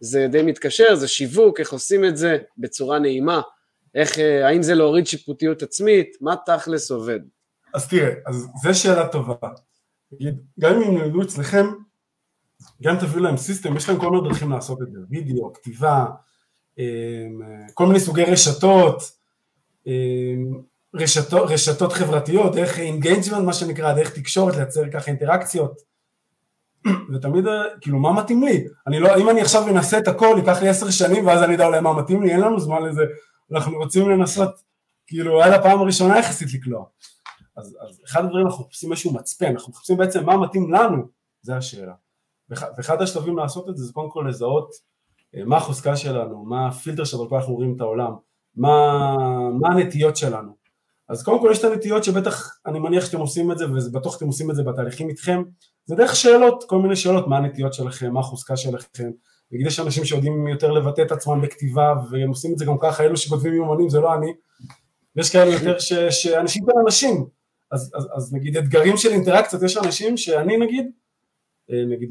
זה די מתקשר, זה שיווק, איך עושים את זה בצורה נעימה, איך, אה, האם זה להוריד שיפוטיות עצמית, מה תכלס עובד? אז תראה, אז זו שאלה טובה. גם אם ילמדו אצלכם, גם תביאו להם system, יש להם כל מיני דרכים לעשות את זה, וידאו, כתיבה, אמ, כל מיני סוגי רשתות, אמ, רשתות, רשתות חברתיות, דרך engagement מה שנקרא, דרך תקשורת, לייצר ככה אינטראקציות. ותמיד, כאילו, מה מתאים לי? אני לא, אם אני עכשיו אנסה את הכל, ייקח לי עשר שנים ואז אני אדע אולי מה מתאים לי, אין לנו זמן לזה, אנחנו רוצים לנסות, כאילו, עד הפעם הראשונה יחסית לקלוע. אז, אז אחד הדברים אנחנו מחפשים איזשהו מצפן, אנחנו מחפשים בעצם מה מתאים לנו, זה השאלה. ואחד השלבים לעשות את זה זה קודם כל לזהות אה, מה החוזקה שלנו, מה הפילטר שדרכו אנחנו רואים את העולם, מה, מה הנטיות שלנו. אז קודם כל יש את הנטיות שבטח אני מניח שאתם עושים את זה ובטוח אתם עושים את זה בתהליכים איתכם, זה דרך שאלות, כל מיני שאלות, מה הנטיות שלכם, מה החוזקה שלכם, נגיד יש אנשים שיודעים יותר לבטא את עצמם בכתיבה והם עושים את זה גם ככה, אלו שכותבים יומנים זה לא אני, יש כאלה יותר ש, שאנשים בין אנשים, אז, אז, אז נגיד אתגרים של אינטראקציות, יש אנשים שאני נגיד, אה, נגיד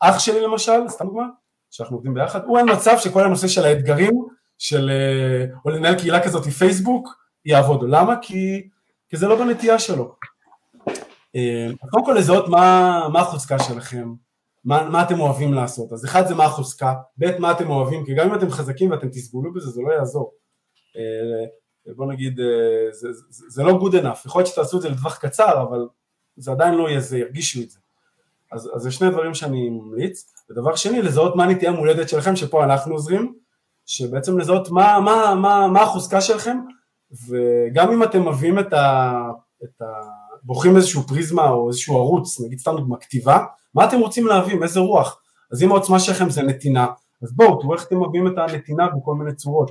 אח שלי למשל, סתם דוגמה, שאנחנו עובדים ביחד, הוא אין מצב שכל הנושא של האתגרים של, אה, או לנהל קהילה כזאת פייסבוק, יעבוד. למה? כי, כי זה לא בנטייה שלו. אה, קודם כל לזהות מה, מה החוזקה שלכם, מה, מה אתם אוהבים לעשות. אז אחד זה מה החוזקה, ב' מה אתם אוהבים, כי גם אם אתם חזקים ואתם תסבולו בזה, זה לא יעזור. בוא נגיד, זה, זה, זה לא good enough, יכול להיות שתעשו את זה לטווח קצר, אבל זה עדיין לא יהיה זה, ירגישו את זה. אז, אז זה שני דברים שאני ממליץ. ודבר שני, לזהות מה נטייה מולדת שלכם, שפה אנחנו עוזרים, שבעצם לזהות מה, מה, מה, מה החוזקה שלכם, וגם אם אתם מביאים את ה... את ה בוחרים איזשהו פריזמה או איזשהו ערוץ, נגיד סתם דוגמא כתיבה, מה אתם רוצים להביא, איזה רוח? אז אם העוצמה שלכם זה נתינה, אז בואו, תראו איך אתם מביאים את הנתינה בכל מיני צורות.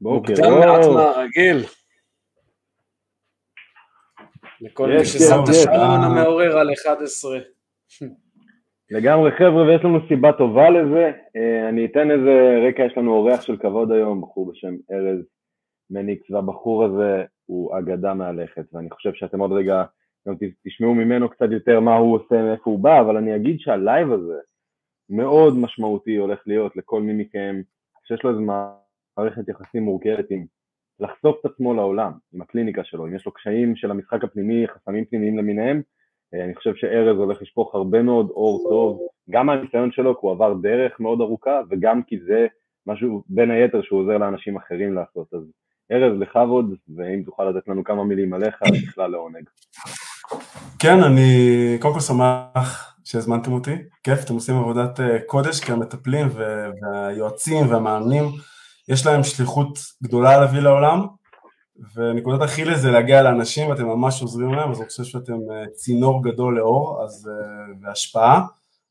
בוקר אור. מעט מהרגיל. לכל מי ששם את השעון המעורר על 11. לגמרי חבר'ה ויש לנו סיבה טובה לזה, אה, אני אתן איזה רקע, יש לנו אורח של כבוד היום, בחור בשם ארז מניקס, והבחור הזה הוא אגדה מהלכת, ואני חושב שאתם עוד רגע גם תשמעו ממנו קצת יותר מה הוא עושה, מאיפה הוא בא, אבל אני אגיד שהלייב הזה מאוד משמעותי הולך להיות לכל מי מכם שיש לו איזה מערכת יחסים מורכבת עם לחשוף את עצמו לעולם, עם הקליניקה שלו, אם יש לו קשיים של המשחק הפנימי, חסמים פנימיים למיניהם, אה, אני חושב שארז הולך לשפוך הרבה מאוד אור טוב, גם מהניסיון שלו, כי הוא עבר דרך מאוד ארוכה, וגם כי זה משהו בין היתר שהוא עוזר לאנשים אחרים לעשות. אז ארז, לכבוד, ואם תוכל לתת לנו כמה מילים עליך, בכלל לעונג. כן, אני קודם כל שמח שהזמנתם אותי, כיף, אתם עושים עבודת אה, קודש כמטפלים והיועצים והמאמנים. יש להם שליחות גדולה להביא לעולם, ונקודת הכילה זה להגיע לאנשים ואתם ממש עוזרים להם, אז אני חושב שאתם אה, צינור גדול לאור אז, אה, והשפעה,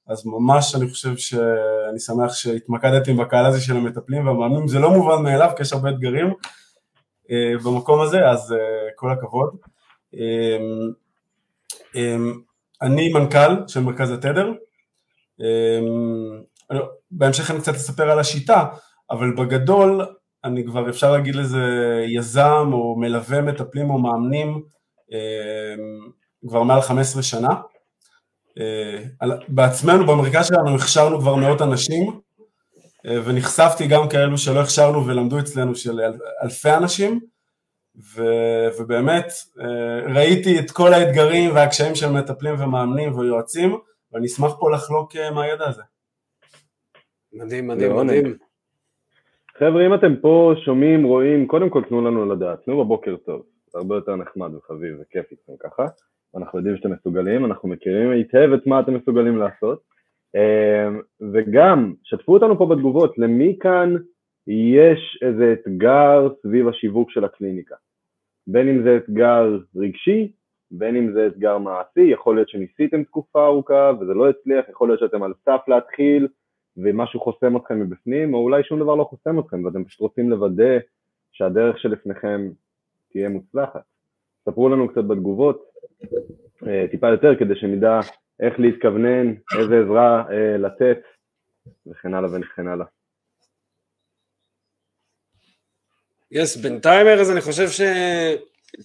אז ממש אני חושב שאני שמח שהתמקדתם בקהל הזה של המטפלים והמאמנים, זה לא מובן מאליו כי יש הרבה אתגרים אה, במקום הזה, אז כל הכבוד. אני מנכ"ל של מרכז התדר, בהמשך אני קצת אספר על השיטה, אבל בגדול אני כבר אפשר להגיד לזה יזם או מלווה מטפלים או מאמנים אה, כבר מעל 15 שנה. אה, בעצמנו במרכז שלנו הכשרנו כבר מאות אנשים אה, ונחשפתי גם כאלו שלא הכשרנו ולמדו אצלנו של אלפי אנשים ו, ובאמת ראיתי את כל האתגרים והקשיים של מטפלים ומאמנים ויועצים ואני אשמח פה לחלוק מהידע הזה. מדהים, מדהים, מדהים. חבר'ה, אם אתם פה שומעים, רואים, קודם כל תנו לנו לדעת, תנו בבוקר טוב, זה הרבה יותר נחמד וחביב וכיף איתכם ככה, אנחנו יודעים שאתם מסוגלים, אנחנו מכירים היטב את מה אתם מסוגלים לעשות, אמ, וגם, שתפו אותנו פה בתגובות, למי כאן יש איזה אתגר סביב השיווק של הקליניקה, בין אם זה אתגר רגשי, בין אם זה אתגר מעשי, יכול להיות שניסיתם תקופה ארוכה וזה לא הצליח, יכול להיות שאתם על סף להתחיל, ומשהו חוסם אתכם מבפנים, או אולי שום דבר לא חוסם אתכם, ואתם פשוט רוצים לוודא שהדרך שלפניכם תהיה מוצלחת. ספרו לנו קצת בתגובות, אה, טיפה יותר, כדי שנדע איך להתכוונן, איזה עזרה אה, לתת, וכן הלאה וכן הלאה. יס, yes, בינתיים ארז, אני חושב ש...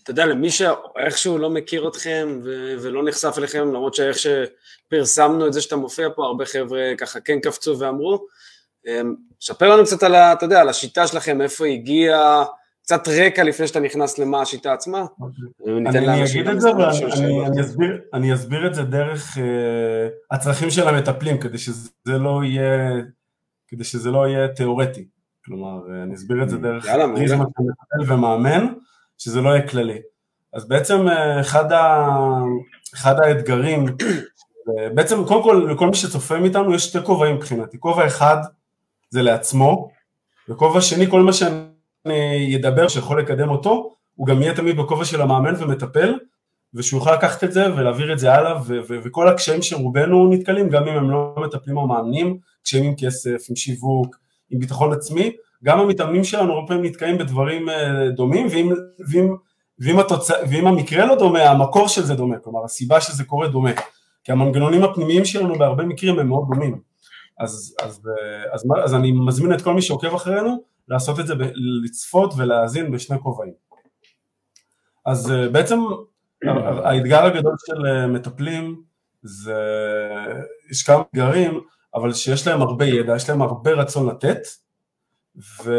אתה יודע, למי שאיכשהו לא מכיר אתכם ו- ולא נחשף אליכם, למרות שאיך שפרסמנו את זה שאתה מופיע פה, הרבה חבר'ה ככה כן קפצו ואמרו, אמ, ספר לנו קצת על, ה, אתה יודע, על השיטה שלכם, איפה היא הגיעה, קצת רקע לפני שאתה נכנס למה השיטה עצמה. Okay. אני, אני אגיד את זה, אני, אני, אסביר, אני אסביר את זה דרך uh, הצרכים של המטפלים, כדי שזה לא יהיה, כדי שזה לא יהיה תיאורטי. כלומר, אה, אני אסביר את זה דרך פריזמה של מטפל ומאמן, שזה לא יהיה כללי. אז בעצם אה, אחד, ה... אחד האתגרים, בעצם קודם כל לכל מי שצופה מאיתנו יש שתי כובעים מבחינתי, כובע אחד זה לעצמו, וכובע שני כל מה שאני אדבר שיכול לקדם אותו, הוא גם יהיה תמיד בכובע של המאמן ומטפל, ושהוא יוכל לקחת את זה ולהעביר את זה הלאה, ו- ו- וכל הקשיים שרובנו נתקלים, גם אם הם לא מטפלים או מאמנים, קשיים עם כסף, עם שיווק, עם ביטחון עצמי, גם המתאמנים שלנו הרבה פעמים נתקעים בדברים אה, דומים, ואם, ואם, ואם, התוצא, ואם המקרה לא דומה, המקור של זה דומה, כלומר הסיבה שזה קורה דומה, כי המנגנונים הפנימיים שלנו בהרבה מקרים הם מאוד דומים. אז, אז, אה, אז, אז, אז אני מזמין את כל מי שעוקב אחרינו לעשות את זה, לצפות ולהאזין בשני כובעים. אז אה, בעצם האתגר הגדול של מטפלים זה, יש כמה אתגרים, אבל שיש להם הרבה ידע, יש להם הרבה רצון לתת, ו,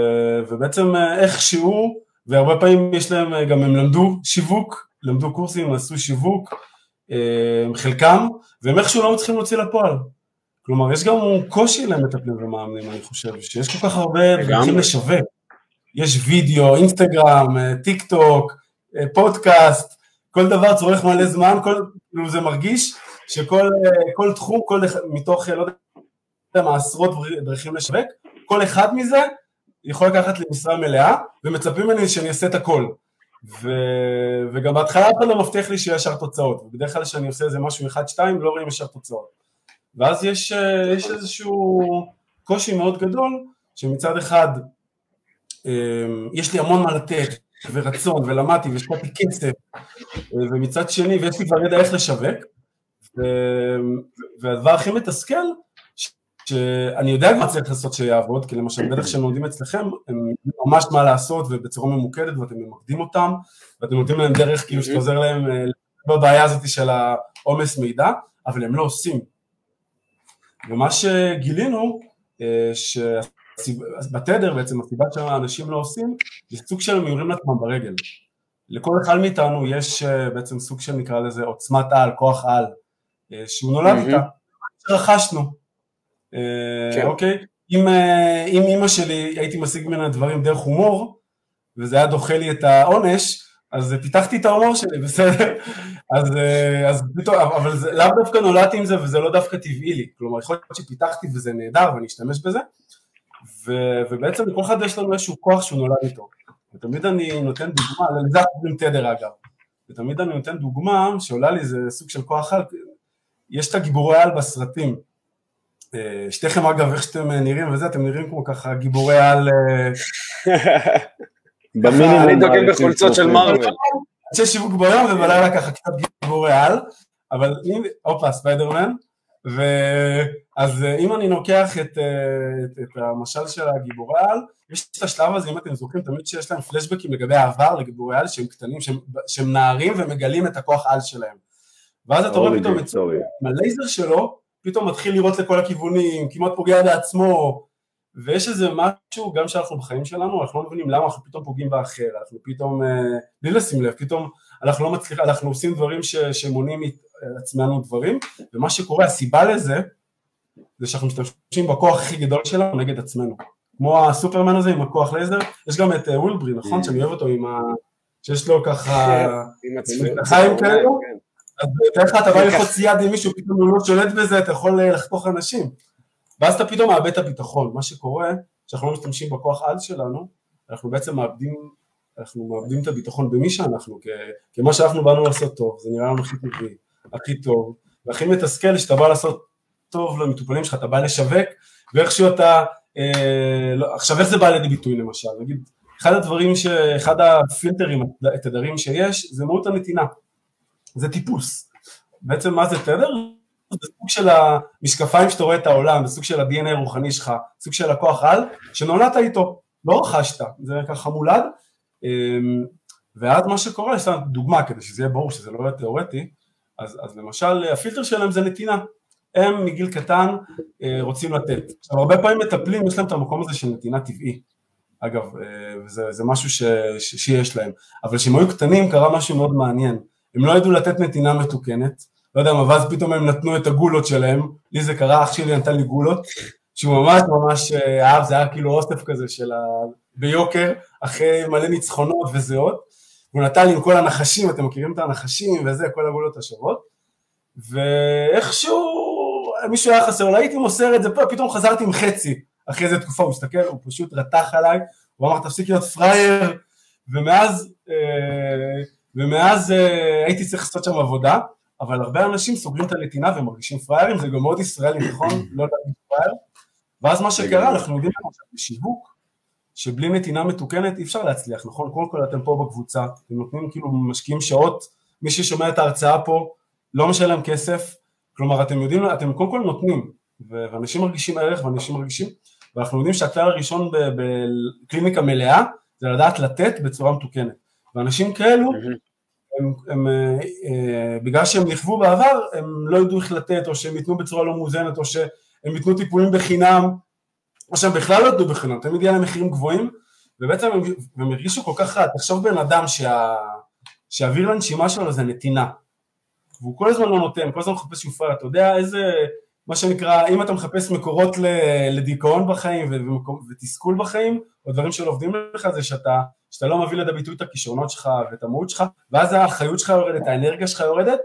ובעצם אה, איכשהו, והרבה פעמים יש להם, אה, גם הם למדו שיווק, למדו קורסים, עשו שיווק, אה, חלקם, והם איכשהו לא מצליחים להוציא לפועל. כלומר, יש גם קושי למטפלים ומאמנים, אני חושב, שיש כל כך הרבה דרכים לשווק. יש וידאו, אינסטגרם, טיק טוק, פודקאסט, כל דבר צורך מלא זמן, כל, כאילו זה מרגיש שכל תחום, כל, מתוך, לא יודע מה, עשרות דרכים לשווק, כל אחד מזה יכול לקחת לי משרה מלאה, ומצפים ממני שאני אעשה את הכל. ו... וגם בהתחלה אף אחד לא מבטיח לי שיהיה ישר תוצאות, ובדרך כלל כשאני עושה איזה משהו אחד-שתיים לא רואים ישר תוצאות. ואז יש, אה, יש איזשהו קושי מאוד גדול, שמצד אחד אה, יש לי המון מה לתת, ורצון, ולמדתי, והשקעתי כסף, אה, ומצד שני, ויש לי כבר ידע איך לשווק, והדבר הכי מתסכל, שאני יודע מה צריך לעשות שיעבוד, כי למשל בטח שהם לומדים אצלכם, הם ממש מה לעשות ובצורה ממוקדת ואתם ממקדים אותם ואתם נותנים להם דרך כאילו שאתה עוזר להם אה, בבעיה הזאת של העומס מידע, אבל הם לא עושים. ומה שגילינו, אה, שבתדר בעצם הסיבה שהאנשים לא עושים, זה סוג של מיורים לעצמם ברגל. לכל אחד מאיתנו יש אה, בעצם סוג של נקרא לזה עוצמת על, כוח על, שהוא נולד איתה, רכשנו. אה, כן. אוקיי? אם, אה, אם אימא שלי הייתי משיג ממנה דברים דרך הומור, וזה היה דוחה לי את העונש, אז פיתחתי את ההומור שלי, בסדר? אז, אה, אז פתאום, אבל זה, לאו דווקא נולדתי עם זה וזה לא דווקא טבעי לי, כלומר יכול להיות שפיתחתי וזה נהדר ואני אשתמש בזה, ו, ובעצם לכל אחד יש לנו איזשהו כוח שהוא נולד איתו, ותמיד אני נותן דוגמה, לזה אנחנו קוראים תדר אגב, ותמיד אני נותן דוגמה שעולה לי זה סוג של כוח על, יש את הגיבורי על בסרטים, שתיכם אגב, איך שאתם אה, נראים וזה, אתם נראים כמו ככה גיבורי על... אה, במינימום... אני דוגל בחולצות של מרוויל. אנשי שיווק ביום ובלילה ככה קצת גיבורי על, אבל אם, הופה, ספיידרמן, ואז אם אני לוקח את, את, את המשל של הגיבורי על, יש את השלב הזה, אם אתם זוכרים, תמיד שיש להם פלשבקים לגבי העבר לגיבורי על, שהם קטנים, שהם, שהם נערים ומגלים את הכוח על שלהם. ואז אתה רואה פתאום את הלייזר שלו, פתאום מתחיל לראות לכל הכיוונים, כמעט פוגע בעצמו, ויש איזה משהו, גם שאנחנו בחיים שלנו, אנחנו לא מבינים למה אנחנו פתאום פוגעים באחר, אנחנו פתאום, אה, בלי לשים לב, פתאום אנחנו לא מצליחים, אנחנו עושים דברים ש, שמונעים עצמנו דברים, ומה שקורה, הסיבה לזה, זה שאנחנו משתמשים בכוח הכי גדול שלנו נגד עצמנו. כמו הסופרמן הזה עם הכוח לייזר, יש גם את אה, וולברי, נכון? שאני אוהב אותו עם ה... שיש לו ככה... כן, עם הצפיים כאלו. אז אתה בא ללחוץ יד עם מישהו, פתאום הוא לא שולט בזה, אתה יכול אה, לחתוך אנשים. ואז אתה פתאום מאבד את הביטחון. מה שקורה, כשאנחנו לא משתמשים בכוח על שלנו, אנחנו בעצם מאבדים, אנחנו מאבדים את הביטחון במי שאנחנו, כי מה שאנחנו באנו לעשות טוב, זה נראה לנו הכי טבעי, הכי טוב, והכי מתסכל שאתה בא לעשות טוב למטופלים שלך, אתה בא לשווק, ואיכשהו אתה, אה, לא, עכשיו איך זה בא לידי ביטוי למשל, נגיד, אחד הדברים, ש, אחד הפילטרים, התדרים שיש, זה מהות הנתינה, זה טיפוס. בעצם מה זה תדר? זה סוג של המשקפיים שאתה רואה את העולם, זה סוג של ה-DNA הרוחני שלך, סוג של הכוח על, שנולדת איתו, לא רכשת, זה ככה מולד, אמ, ואז מה שקורה, יש לנו דוגמה כדי שזה יהיה ברור שזה לא יהיה תיאורטי, אז, אז למשל הפילטר שלהם זה נתינה, הם מגיל קטן אה, רוצים לתת. עכשיו הרבה פעמים מטפלים, יש להם את המקום הזה של נתינה טבעי, אגב, אה, זה, זה משהו ש, ש, שיש להם, אבל כשהם היו קטנים קרה משהו מאוד מעניין, הם לא ידעו לתת נתינה מתוקנת, לא יודע מה, ואז פתאום הם נתנו את הגולות שלהם, לי זה קרה, אח שלי נתן לי גולות, שהוא ממש ממש אה, אהב, זה היה כאילו אוסף כזה של ה... ביוקר, אחרי מלא ניצחונות וזהות, הוא נתן לי עם כל הנחשים, אתם מכירים את הנחשים וזה, כל הגולות השוות, ואיכשהו מישהו היה חסר, אולי הייתי מוסר את זה פה, פתאום חזרתי עם חצי, אחרי איזה תקופה הוא מסתכל, הוא פשוט רתח עליי, הוא אמר תפסיק להיות פראייר, ומאז, אה, ומאז אה, הייתי צריך לעשות שם עבודה, אבל הרבה אנשים סוגרים את הנתינה ומרגישים פראיירים, זה גם מאוד ישראלי, נכון? לא להגיד פראייר. ואז מה שקרה, אנחנו יודעים בשיווק, שבלי נתינה מתוקנת אי אפשר להצליח, נכון? קודם כל אתם פה בקבוצה, אתם נותנים כאילו משקיעים שעות, מי ששומע את ההרצאה פה לא משלם כסף, כלומר אתם יודעים, אתם קודם כל נותנים, ואנשים מרגישים ערך ואנשים מרגישים, ואנחנו יודעים שהכלל הראשון בקליניקה מלאה זה לדעת לתת בצורה מתוקנת, ואנשים כאלו הם, הם, אה, אה, בגלל שהם נכוו בעבר, הם לא ידעו איך לתת, או שהם ייתנו בצורה לא מאוזנת, או שהם ייתנו טיפולים בחינם, או שהם בכלל לא ידעו בחינם, תמיד יהיה להם מחירים גבוהים, ובעצם הם, הם הרגישו כל כך רע, תחשוב בן אדם שה, שהאוויר לנשימה שלו זה נתינה, והוא כל הזמן לא נותן, כל הזמן מחפש שופר, אתה יודע איזה, מה שנקרא, אם אתה מחפש מקורות לדיכאון בחיים ותסכול בחיים, או דברים שלא עובדים לך, זה שאתה שאתה לא מביא לידי ביטוי את הכישרונות שלך ואת המהות שלך, ואז האחריות שלך יורדת, האנרגיה שלך יורדת,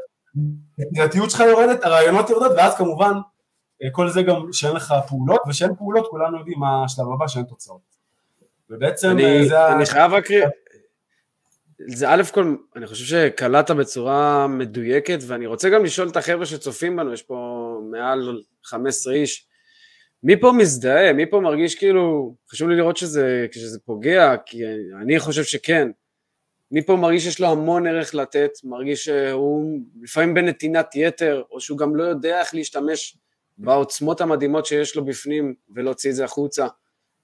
היצירתיות שלך יורדת, הרעיונות יורדות, ואז כמובן אה, כל זה גם שאין לך פעולות, ושאין פעולות כולנו יודעים מה השלב הבא שאין תוצאות. ובעצם אני, אה, זה... אני חייב רק... זה א' כל, אני חושב שקלטת בצורה מדויקת, ואני רוצה גם לשאול את החבר'ה שצופים בנו, יש פה מעל 15 איש, מי פה מזדהה? מי פה מרגיש כאילו, חשוב לי לראות שזה, כשזה פוגע, כי אני חושב שכן. מי פה מרגיש שיש לו המון ערך לתת, מרגיש שהוא לפעמים בנתינת יתר, או שהוא גם לא יודע איך להשתמש בעוצמות המדהימות שיש לו בפנים ולהוציא את זה החוצה.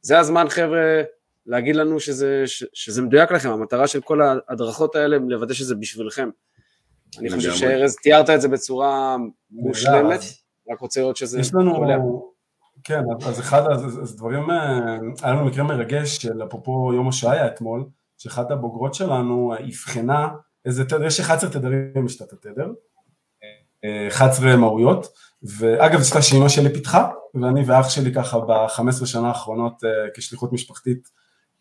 זה הזמן חבר'ה להגיד לנו שזה, שזה מדויק לכם, המטרה של כל ההדרכות האלה לוודא שזה בשבילכם. אני חושב שארז תיארת את זה בצורה מושלמת, רק רוצה לראות שזה יש לנו, כן, אז אחד, אז דברים, אה, היה לנו מקרה מרגש של אפרופו יום השעיה אתמול, שאחת הבוגרות שלנו אבחנה איזה תדר, יש 11 תדרים בשתת התדר, 11 מהויות, ואגב, זו שאימא שלי פיתחה, ואני ואח שלי ככה ב-15 שנה האחרונות אה, כשליחות משפחתית,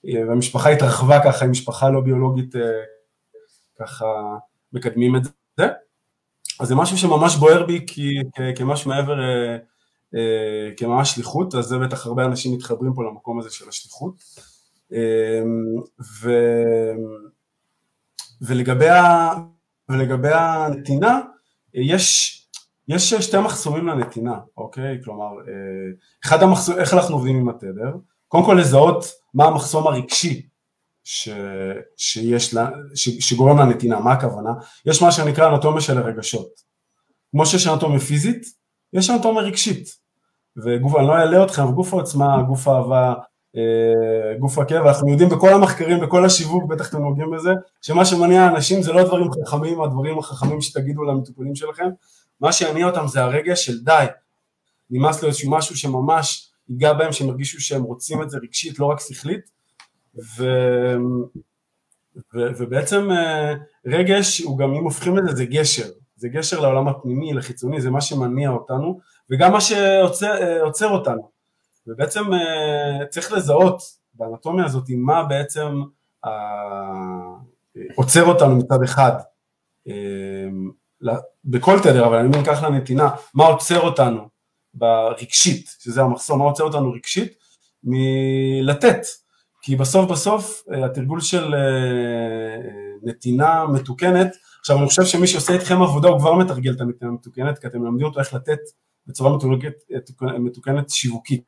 אה, והמשפחה התרחבה ככה, עם משפחה לא ביולוגית ככה מקדמים את זה. אז זה משהו שממש בוער בי כי, כמשהו מעבר אה, כממש שליחות, אז זה בטח הרבה אנשים מתחברים פה למקום הזה של השליחות. אה, ו... ולגבי, ה... ולגבי הנתינה, יש, יש שתי מחסומים לנתינה, אוקיי? כלומר, אה, אחד המחסומים, איך אנחנו עובדים עם התדר? קודם כל לזהות מה המחסום הרגשי ש, שיש לה, ש, שגורם לנתינה, מה הכוונה? יש מה שנקרא אנטומיה של הרגשות. כמו שיש אנטומיה פיזית, יש אנטומיה רגשית. וגוף, אני לא אעלה אתכם, גוף העוצמה, גוף האהבה, אה, גוף הכאב, אנחנו יודעים בכל המחקרים, בכל השיווק, בטח אתם נוגעים בזה, שמה שמניע אנשים זה לא דברים חכמים, הדברים החכמים שתגידו למטופלים שלכם, מה שיניע אותם זה הרגש של די, נמאס לו איזשהו משהו שממש ייגע בהם, שהם ירגישו שהם רוצים את זה רגשית, לא רק שכלית, ו... ו... ובעצם אה, רגש הוא גם, אם הופכים את זה, זה גשר, זה גשר לעולם הפנימי, לחיצוני, זה מה שמניע אותנו, וגם מה שעוצר אה, אותנו. ובעצם אה, צריך לזהות באנטומיה הזאת מה בעצם אה, עוצר אותנו מצד אחד, בכל תדר, אבל אני כך לנתינה, מה עוצר אותנו ברגשית, שזה המחסום, מה עוצר אותנו רגשית, מלתת. כי בסוף בסוף התרגול של נתינה מתוקנת, עכשיו אני חושב שמי שעושה איתכם עבודה הוא כבר מתרגל את הנתינה המתוקנת, כי אתם מלמדים אותו איך לתת בצורה מתוקנת, מתוקנת שיווקית.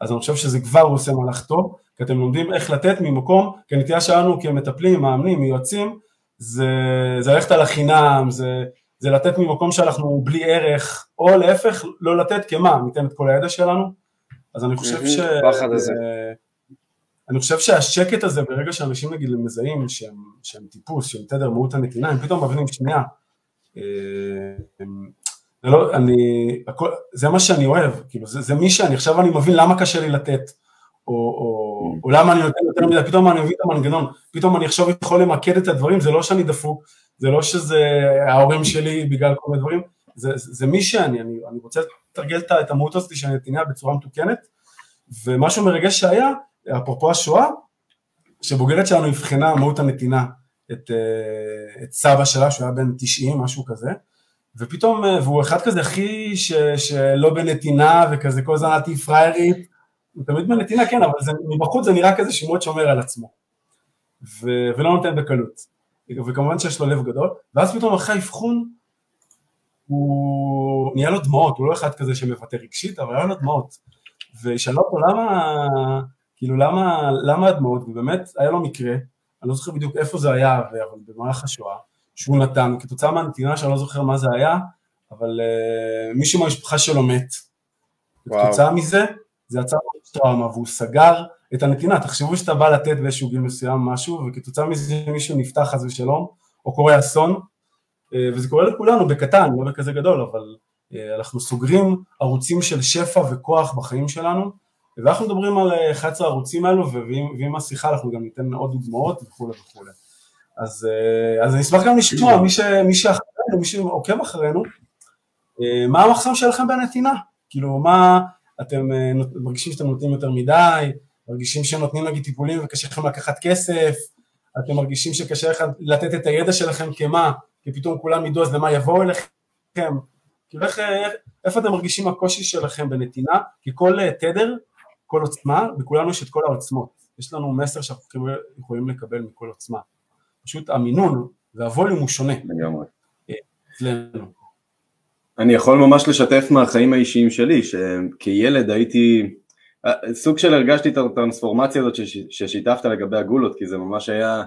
אז אני חושב שזה כבר עושה מהלך טוב, כי אתם לומדים איך לתת ממקום, כי הנטייה שלנו כמטפלים, מאמנים, יועצים, זה, זה ללכת על החינם, זה, זה לתת ממקום שאנחנו בלי ערך, או להפך, לא לתת כמה, ניתן את כל הידע שלנו, אז אני חושב ש... אני חושב שהשקט הזה ברגע שאנשים נגיד מזהים שהם, שהם טיפוס, שהם תדר מהות הנתינה, הם פתאום מבינים שנייה, אה, זה לא, אני, הכל, זה מה שאני אוהב, כאילו זה, זה מי שאני, עכשיו אני מבין למה קשה לי לתת, או, או, או למה אני נותן יותר מדי, פתאום אני מבין את המנגנון, פתאום אני עכשיו יכול למקד את הדברים, זה לא שאני דפוק, זה לא שזה ההורים שלי בגלל כל מיני דברים, זה, זה, זה מי שאני, אני, אני רוצה לתרגל את המהות הזאת של הנתינה בצורה מתוקנת, ומשהו מרגש שהיה, אפרופו השואה, שבוגרת שלנו אבחנה מהות הנתינה את, אה, את סבא שלה, שהוא היה בן 90, משהו כזה, ופתאום, אה, והוא אחד כזה הכי ש, שלא בנתינה וכזה כל הזמן אנטי פריירית, הוא תמיד בנתינה כן, אבל זה, מבחוץ זה נראה כזה שהוא מאוד שומר על עצמו, ו, ולא נותן בקלות, וכמובן שיש לו לב גדול, ואז פתאום אחרי האבחון, הוא נהיה לו דמעות, הוא לא אחד כזה שמבטא רגשית, אבל היה לו דמעות, ושאלה אותו למה, כאילו למה, למה הדמעות, ובאמת היה לו מקרה, אני לא זוכר בדיוק איפה זה היה, אבל במהלך השואה, שהוא נתן, כתוצאה מהנתינה שאני לא זוכר מה זה היה, אבל uh, מישהו מהמשפחה שלו מת. כתוצאה מזה, זה יצר טראומה, והוא סגר את הנתינה. תחשבו שאתה בא לתת באיזשהו גיל מסוים משהו, וכתוצאה מזה מישהו נפתח חס ושלום, או קורה אסון, uh, וזה קורה לכולנו בקטן, לא בכזה גדול, אבל uh, אנחנו סוגרים ערוצים של שפע וכוח בחיים שלנו, ואנחנו מדברים על 11 הערוצים האלו, ועם השיחה אנחנו גם ניתן עוד דוגמאות וכולי וכולי. אז, אה, אז אני אשמח גם לשמוע, מי, ש, מי שאחרינו, מי שעוקב אחרינו, אה, מה המחסום שלכם בנתינה? כאילו, מה, אתם אה, מרגישים שאתם נותנים יותר מדי, מרגישים שנותנים נגיד טיפולים וקשה לכם לקחת כסף, אתם מרגישים שקשה לכם לתת את הידע שלכם כמה, כי פתאום כולם ידעו אז למה יבואו אליכם, כאילו איך, איפה אתם מרגישים הקושי שלכם בנתינה, כי כל תדר, כל עוצמה, בכולנו יש את כל העוצמות, יש לנו מסר שאנחנו יכולים לקבל מכל עוצמה. פשוט המינון והווליום הוא שונה. לגמרי. אצלנו. אני יכול ממש לשתף מהחיים האישיים שלי, שכילד הייתי, סוג של הרגשתי את הטרנספורמציה הזאת ששיתפת לגבי הגולות, כי זה ממש היה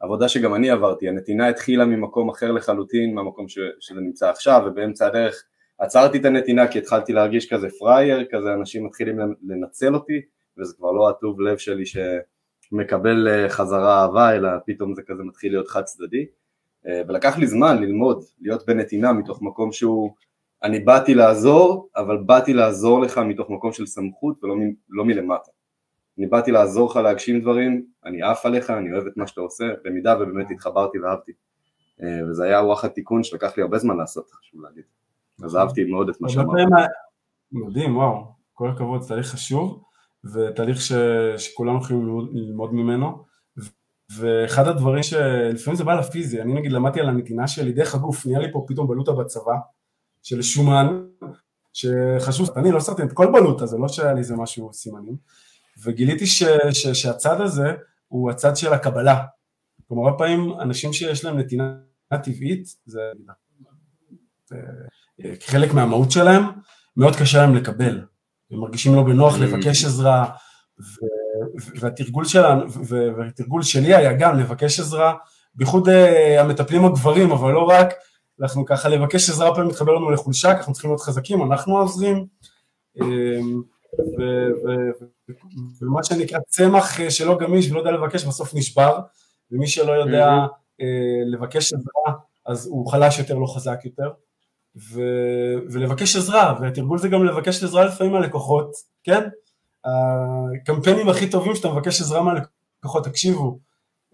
עבודה שגם אני עברתי, הנתינה התחילה ממקום אחר לחלוטין מהמקום ש, שזה נמצא עכשיו, ובאמצע הדרך עצרתי את הנתינה כי התחלתי להרגיש כזה פראייר, כזה אנשים מתחילים לנצל אותי, וזה כבר לא הטוב לב שלי ש... מקבל אה, חזרה אהבה, אלא פתאום זה כזה מתחיל להיות חד צדדי. אה, ולקח לי זמן ללמוד, להיות בנתינה מתוך מקום שהוא, אני באתי לעזור, אבל באתי לעזור לך מתוך מקום של סמכות ולא לא מלמטה. אני באתי לעזור לך להגשים דברים, אני עף עליך, אני אוהב את מה שאתה עושה, במידה ובאמת התחברתי ואהבתי. אה, וזה היה וואחד תיקון שלקח לי הרבה זמן לעשות, חשוב להגיד. אז אהבתי מאוד את מה שאמרת. מדהים, וואו, כל הכבוד, זה תהליך חשוב. ותהליך ש, שכולנו יכולים ללמוד, ממנו. ואחד הדברים שלפעמים זה בא לפיזי, אני נגיד למדתי על הנתינה שלי דרך הגוף, נהיה לי פה פתאום בלוטה בצבא של שומן, שחשוב, אני לא סרטן את כל בלוטה, זה לא שהיה לי איזה משהו סימנים, וגיליתי ש, ש, שהצד הזה הוא הצד של הקבלה. כלומר, הרבה פעמים אנשים שיש להם נתינה טבעית, זה, זה חלק מהמהות שלהם, מאוד קשה להם לקבל. ומרגישים לא בנוח. לבקש עזרה, והתרגול שלנו, והתרגול שלי היה גם לבקש עזרה, בייחוד אה, המטפלים הגברים, אבל לא רק, אנחנו ככה לבקש עזרה פעמים מתחבר לנו לחולשה, כי אנחנו צריכים להיות חזקים, אנחנו עוזרים, אמ, ומה שנקרא צמח אה, שלא גמיש ולא יודע לבקש בסוף נשבר, ומי שלא יודע. אה, לבקש עזרה אז הוא חלש יותר, לא חזק יותר. ו, ולבקש עזרה, והתרגול זה גם לבקש עזרה לפעמים מהלקוחות, כן? הקמפיינים הכי טובים שאתה מבקש עזרה מהלקוחות, תקשיבו,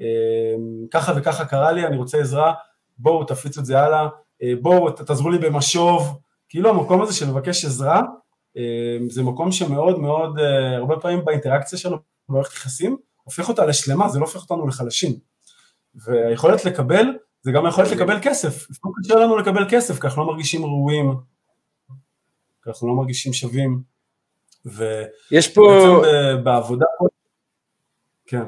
אמ, ככה וככה קרה לי, אני רוצה עזרה, בואו תפיצו את זה הלאה, אה, בואו תעזרו לי במשוב, כאילו המקום הזה של לבקש עזרה, אמ, זה מקום שמאוד מאוד, אה, הרבה פעמים באינטראקציה שלנו, במערכת יחסים, הופך אותה לשלמה, זה לא הופך אותנו לחלשים. והיכולת לקבל זה גם היכולת לקבל כסף, לפעמים קשה לנו לקבל כסף, כי אנחנו לא מרגישים ראויים, כי אנחנו לא מרגישים שווים, יש פה... ובעצם בעבודה, כן.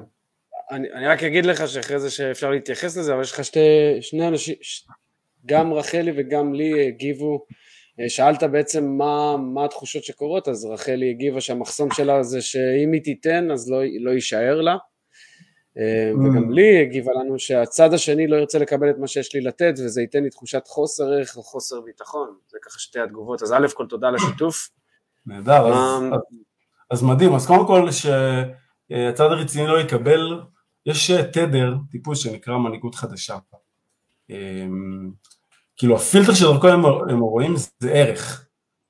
אני, אני רק אגיד לך שאחרי זה שאפשר להתייחס לזה, אבל יש לך שתי, שני אנשים, גם רחלי וגם לי הגיבו שאלת בעצם מה, מה התחושות שקורות, אז רחלי הגיבה שהמחסום שלה זה שאם היא תיתן אז לא, לא יישאר לה, אה. וגם לי הגיבה לנו שהצד השני לא ירצה לקבל את מה שיש לי לתת וזה ייתן לי תחושת חוסר ערך או חוסר ביטחון, זה ככה שתי התגובות, אז א' כל תודה על השיתוף. נהדר, אז, אמ, מדהים, אז קודם כל שהצד הרציני לא יקבל, יש אה, תדר, טיפוס שנקרא מנהיגות חדשה. אמ, כאילו הפילטר שדרכו הם, הם רואים זה ערך.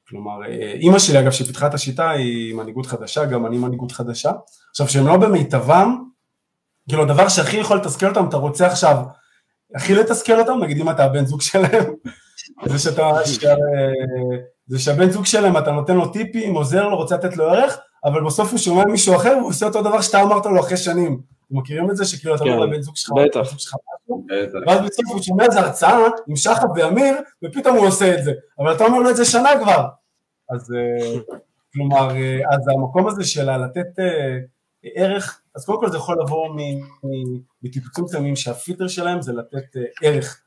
כלומר, אה, אימא שלי אגב שפיתחה את השיטה היא מנהיגות חדשה, גם אני מנהיגות חדשה. עכשיו שהם לא במיטבם, כאילו הדבר שהכי יכול לתסכל אותם, אתה רוצה עכשיו הכי לתסכל אותם, נגיד אם אתה הבן זוג שלהם, זה שאתה. זה שהבן זוג שלהם אתה נותן לו טיפים, עוזר לו, רוצה לתת לו ערך, אבל בסוף הוא שומע מישהו אחר והוא עושה אותו דבר שאתה אמרת לו אחרי שנים. אתם מכירים את זה שכאילו אתה אומר כן, לבן זוג שלך, בטח. ואז בסוף הוא שומע איזה הרצאה עם שחר ואמיר, ופתאום הוא עושה את זה, אבל אתה אומר לו את זה שנה כבר. אז אה, כלומר, אה, אז המקום הזה של לתת אה, ערך, אז קודם כל זה יכול לבוא מטיפוצים מסוימים שהפיטר שלהם זה לתת אה, ערך,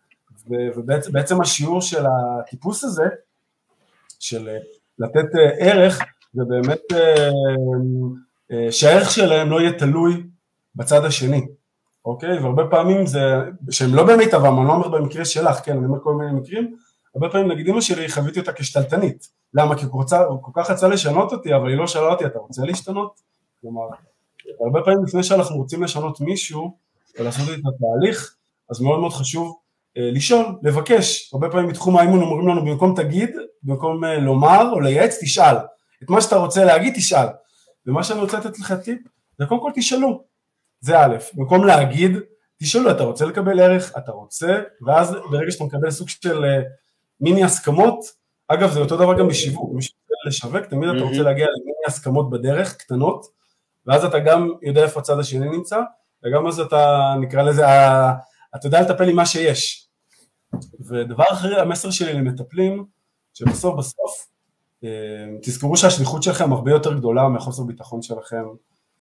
ובעצם בעצם השיעור של הטיפוס הזה, של אה, לתת אה, ערך, זה באמת שהערך שלהם לא יהיה תלוי בצד השני, אוקיי? והרבה פעמים זה, שהם לא במיטבם, אני לא אומר במקרה שלך, כן, אני אומר כל מיני מקרים, הרבה פעמים נגיד אמא שלי חוויתי אותה כשתלטנית, למה? כי היא כל כך רצה לשנות אותי, אבל היא לא שאלה אותי, אתה רוצה להשתנות? כלומר, הרבה פעמים לפני שאנחנו רוצים לשנות מישהו, ולעשות את התהליך, אז מאוד מאוד חשוב אה, לשאול, לבקש, הרבה פעמים בתחום האימון אומרים לנו במקום תגיד, במקום אה, לומר או לייעץ, תשאל, את מה שאתה רוצה להגיד תשאל, ומה שאני רוצה לתת לך טיפ, זה קודם כל תשאלו, זה א', במקום להגיד, תשאלו, אתה רוצה לקבל ערך, אתה רוצה, ואז ברגע שאתה מקבל סוג של אה, מיני הסכמות, אגב זה אותו דבר גם בשיווק, מי שרוצה לשווק, תמיד אתה רוצה להגיע למיני הסכמות בדרך, קטנות, ואז אתה גם יודע איפה הצד השני נמצא, וגם אז אתה, נקרא לזה, אתה יודע לטפל עם מה שיש. ודבר אחר, המסר שלי למטפלים, שבסוף בסוף, אה, תזכרו שהשליחות שלכם הרבה יותר גדולה מהחוסר ביטחון שלכם.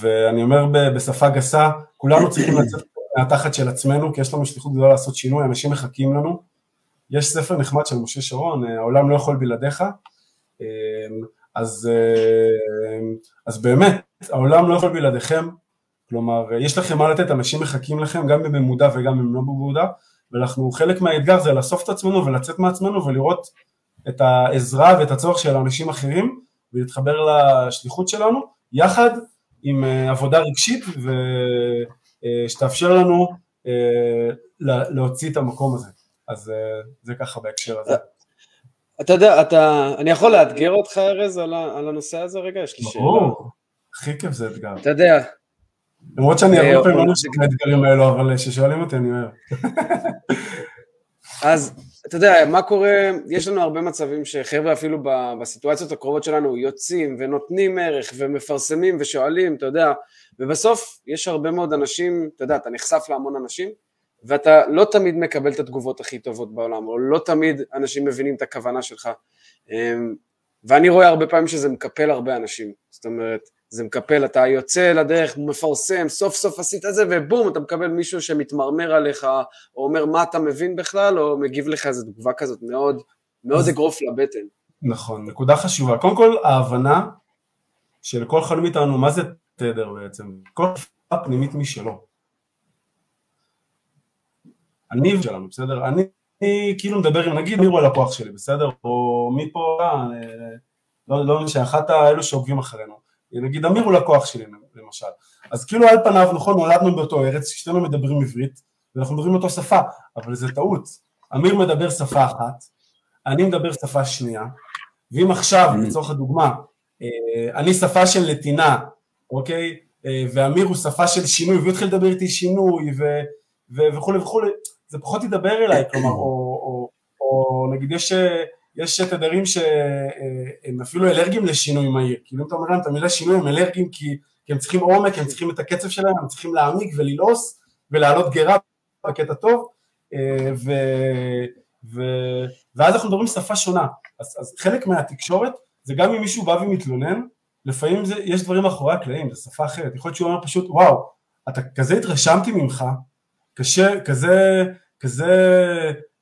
ואני אומר בשפה גסה, כולנו צריכים לצאת מהתחת של עצמנו, כי יש לנו שליחות גדולה לעשות שינוי, אנשים מחכים לנו. יש ספר נחמד של משה שרון, אה, העולם לא יכול בלעדיך. אה, אז, אה, אז באמת, העולם לא יכול בלעדיכם, כלומר, אה, יש לכם מה לתת, אנשים מחכים לכם, גם במודע וגם אם לא במודע, ואנחנו, חלק מהאתגר זה לאסוף את עצמנו ולצאת מעצמנו ולראות את העזרה ואת הצורך של אנשים אחרים, ולהתחבר לשליחות שלנו, יחד עם אה, עבודה רגשית ושתאפשר לנו אה, לה- להוציא את המקום הזה. אז אה, זה ככה בהקשר הזה. אתה יודע, אתה, אני יכול לאתגר אותך ארז על, הנושא הזה רגע? יש לי שאלה. ברור, הכי כיף זה אתגר. אתה יודע, למרות שאני אה, הרבה פעמים לא אה, נשאר לאתגרים האלו, אבל כששואלים אותי אני אוהב. אז אתה יודע, מה קורה, יש לנו הרבה מצבים שחבר'ה אפילו בסיטואציות הקרובות שלנו יוצאים ונותנים ערך ומפרסמים ושואלים, אתה יודע, ובסוף יש הרבה מאוד אנשים, אתה יודע, אתה נחשף להמון אנשים, ואתה לא תמיד מקבל את התגובות הכי טובות בעולם, או לא תמיד אנשים מבינים את הכוונה שלך. אמ, ואני רואה הרבה פעמים שזה מקפל הרבה אנשים, זאת אומרת, זה מקפל, אתה יוצא לדרך, מפרסם, סוף סוף עשית את זה, ובום, אתה מקבל מישהו שמתמרמר עליך, או אומר מה אתה מבין בכלל, או מגיב לך איזו תגובה כזאת מאוד, מאוד אגרוף לבטן. נכון, נקודה חשובה. קודם כל, ההבנה שלכל אחד מאיתנו, מה זה תדר בעצם? כל תופעה פנימית משלו. אני שלנו, בסדר? אני, אני כאילו מדבר עם, נגיד, מירו הלקוח שלי, בסדר? או מי פה, אה, לא, לא משנה, אחת האלו שעוקבים אחרינו. נגיד, אמיר הוא לקוח שלי, למשל. אז כאילו על פניו, נכון, נולדנו באותו ארץ, שתינו מדברים עברית, ואנחנו מדברים אותו שפה, אבל זה טעות. אמיר מדבר שפה אחת, אני מדבר שפה שנייה, ואם עכשיו, לצורך הדוגמה, אה, אני שפה של נתינה, אוקיי? אה, ואמיר הוא שפה של שינוי, והוא יתחיל לדבר איתי שינוי, ו- ו- וכולי וכולי, זה פחות ידבר אליי, כלומר, או, או, או נגיד יש, אה, יש תדרים שהם אפילו אלרגיים לשינוי מהיר, כאילו אם אתה אומר להם את המילה שינוי הם אלרגיים כי, כי הם צריכים עומק, הם צריכים את הקצב שלהם, הם צריכים להעמיק וללעוס ולהעלות גרה בקטע טוב, אה, ו, ו, ואז אנחנו מדברים שפה שונה, אז, אז חלק מהתקשורת זה גם אם מישהו בא ומתלונן, לפעמים זה, יש דברים מאחורי הקלעים, זו שפה אחרת, יכול להיות שהוא אומר פשוט וואו, אתה כזה התרשמתי ממך, קשה, כזה, כזה,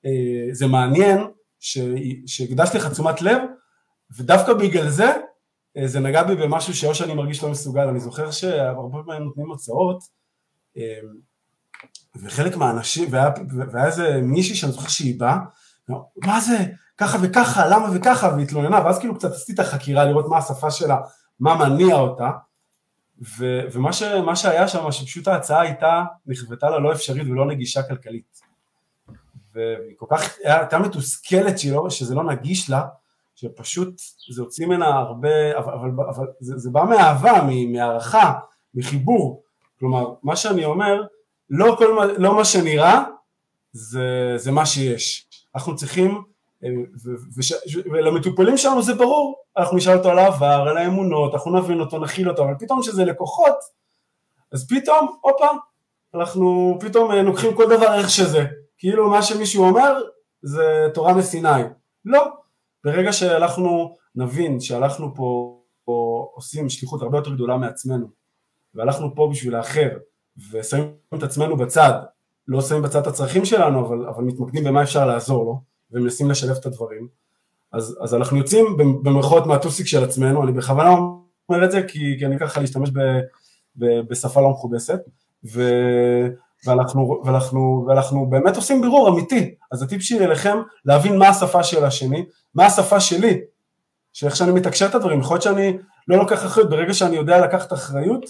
אה, זה מעניין, שהקדשתי לך תשומת לב, ודווקא בגלל זה, אה, זה נגע בי במשהו שאו שאני מרגיש לא מסוגל, אני זוכר שהרבה פעמים נותנים הצעות, אה, וחלק מהאנשים, והיה, והיה איזה מישהי שאני זוכר שהיא באה, מה זה, ככה וככה, למה וככה, והתלוננה, ואז כאילו קצת עשיתי את החקירה לראות מה השפה שלה, מה מניע אותה, ו, ומה ש, שהיה שם, שפשוט ההצעה הייתה, נכוותה לה לא אפשרית ולא נגישה כלכלית. והיא כל כך הייתה מתוסכלת שלא, שזה לא נגיש לה, שפשוט זה הוציא ממנה הרבה, אבל, אבל, אבל זה, זה בא מאהבה, מהערכה, מחיבור. כלומר, מה שאני אומר, לא, כל לא מה שנראה זה, זה מה שיש. אנחנו צריכים, אה, ולמטופלים שלנו זה ברור, אנחנו נשאל אותו על העבר, על האמונות, אנחנו נבין אותו, נכיל אותו, אבל פתאום כשזה לקוחות, אז פתאום, הופה, אנחנו פתאום אה, לוקחים כל דבר איך שזה. כאילו מה שמישהו אומר זה תורה מסיני. לא. ברגע שאנחנו נבין שהלכנו פה, פה עושים שליחות הרבה יותר גדולה מעצמנו, והלכנו פה בשביל האחר, ושמים את עצמנו בצד, לא שמים בצד את הצרכים שלנו, אבל, אבל מתמקדים במה אפשר לעזור לו, ומנסים לשלב את הדברים, אז, אז אנחנו יוצאים במרכאות מהטוסיק של עצמנו, אני בכוונה אומר את זה כי, כי אני ככה להשתמש ב, ב, בשפה לא מכובסת, ואנחנו, ואנחנו, ואנחנו באמת עושים בירור אמיתי. אז הטיפ שלי אליכם, להבין מה השפה של השני, מה השפה שלי, שאיך שאני מתקשר את הדברים, יכול להיות שאני לא לוקח אחריות, ברגע שאני יודע לקחת אחריות,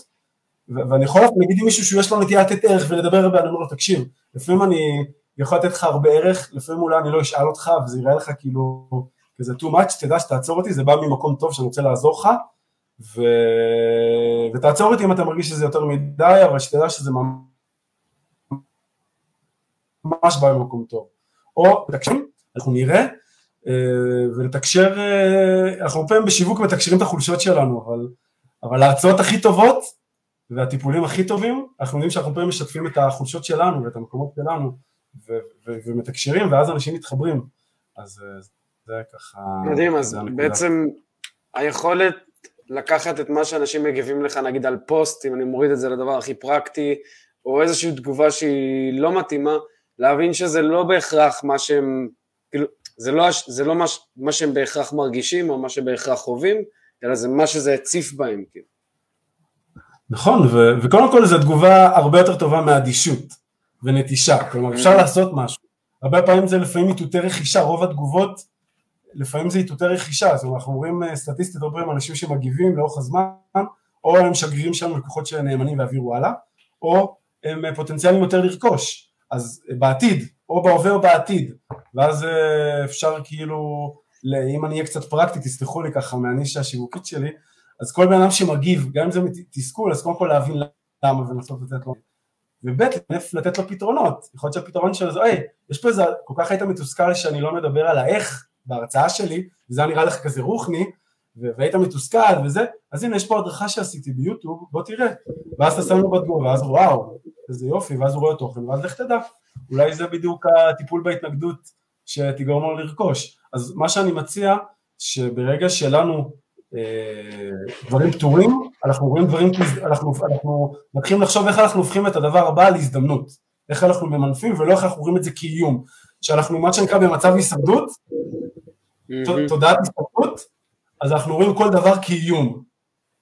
ואני יכול להגיד עם מישהו שיש לו נטייה לתת ערך ולדבר הרבה, אני אומר לו, תקשיב, לפעמים אני יכול לתת לך הרבה ערך, לפעמים אולי אני לא אשאל אותך, וזה יראה לך כאילו כזה too much, תדע שתעצור אותי, זה בא ממקום טוב שאני רוצה לעזור לך, ו... ותעצור אותי אם אתה מרגיש שזה יותר מדי, אבל שתדע שזה ממש... ממש בא במקום טוב. או לתקשרים, אנחנו נראה, אה, ולתקשר, אה, אנחנו פעמים בשיווק מתקשרים את החולשות שלנו, אבל, אבל ההצעות הכי טובות והטיפולים הכי טובים, אנחנו יודעים שאנחנו פעמים משתפים את החולשות שלנו ואת המקומות שלנו, ו- ו- ומתקשרים, ואז אנשים מתחברים. אז אה, זה ככה... מדהים, אז בעצם היכולת לקחת את מה שאנשים מגיבים לך, נגיד על פוסט, אם אני מוריד את זה לדבר הכי פרקטי, או איזושהי תגובה שהיא לא מתאימה, להבין שזה לא בהכרח מה שהם, כאילו, זה לא, זה לא מה, מה שהם בהכרח מרגישים או מה שבהכרח חווים, אלא זה מה שזה הציף בהם, כאילו. נכון, ו- וקודם כל זו תגובה הרבה יותר טובה מאדישות ונטישה, כלומר אפשר mm-hmm. לעשות משהו, הרבה פעמים זה לפעמים איתותי רכישה, רוב התגובות לפעמים זה איתותי רכישה, זאת אומרת אנחנו רואים אה, סטטיסטית הרבה פעמים אנשים שמגיבים לאורך הזמן, או הם שגרירים שלנו לקוחות שנאמנים ויעבירו הלאה, או הם אה, פוטנציאלים יותר לרכוש, אז בעתיד, או בהווה או בעתיד, ואז אה, אפשר כאילו, אם אני אהיה קצת פרקטי, תסלחו לי ככה מהנישה השיווקית שלי, אז כל בן אדם שמגיב, גם אם זה תסכול, אז קודם כל להבין למה ולנסות לתת לו, וב' לתת לו פתרונות, יכול להיות שהפתרון שלו זה, היי, יש פה איזה, כל כך היית מתוסכל שאני לא מדבר על האיך בהרצאה שלי, וזה נראה לך כזה רוחני, והיית מתוסכל וזה, אז הנה יש פה הדרכה שעשיתי ביוטיוב, בוא תראה, ואז אתה שם לו בתגובה, ואז וואו, איזה יופי, ואז הוא רואה תוכן, ואז לך תדע, אולי זה בדיוק הטיפול בהתנגדות שתגרום לו לרכוש. אז מה שאני מציע, שברגע שלנו אה, דברים פתורים, אנחנו רואים דברים, אנחנו, אנחנו מתחילים לחשוב איך אנחנו הופכים את הדבר הבא להזדמנות, איך אנחנו ממנפים ולא איך אנחנו רואים את זה כאיום, שאנחנו מה שנקרא במצב הישרדות, תודעת הישרדות, אז אנחנו רואים כל דבר כאיום,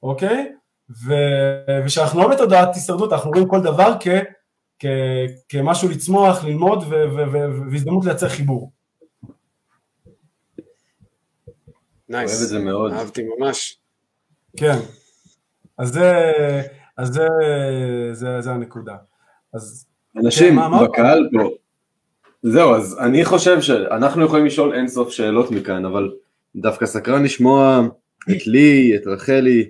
אוקיי? וכשאנחנו לא בתודעת הישרדות, אנחנו רואים כל דבר כ, כ, כמשהו לצמוח, ללמוד והזדמנות לייצר חיבור. נייס, אוהב את זה מאוד. אהבתי ממש. כן, אז זה, אז זה, זה, זה הנקודה. אז אנשים כן, בקהל פה, זהו, אז אני חושב שאנחנו יכולים לשאול אינסוף שאלות מכאן, אבל דווקא סקרן לשמוע את לי, את רחלי,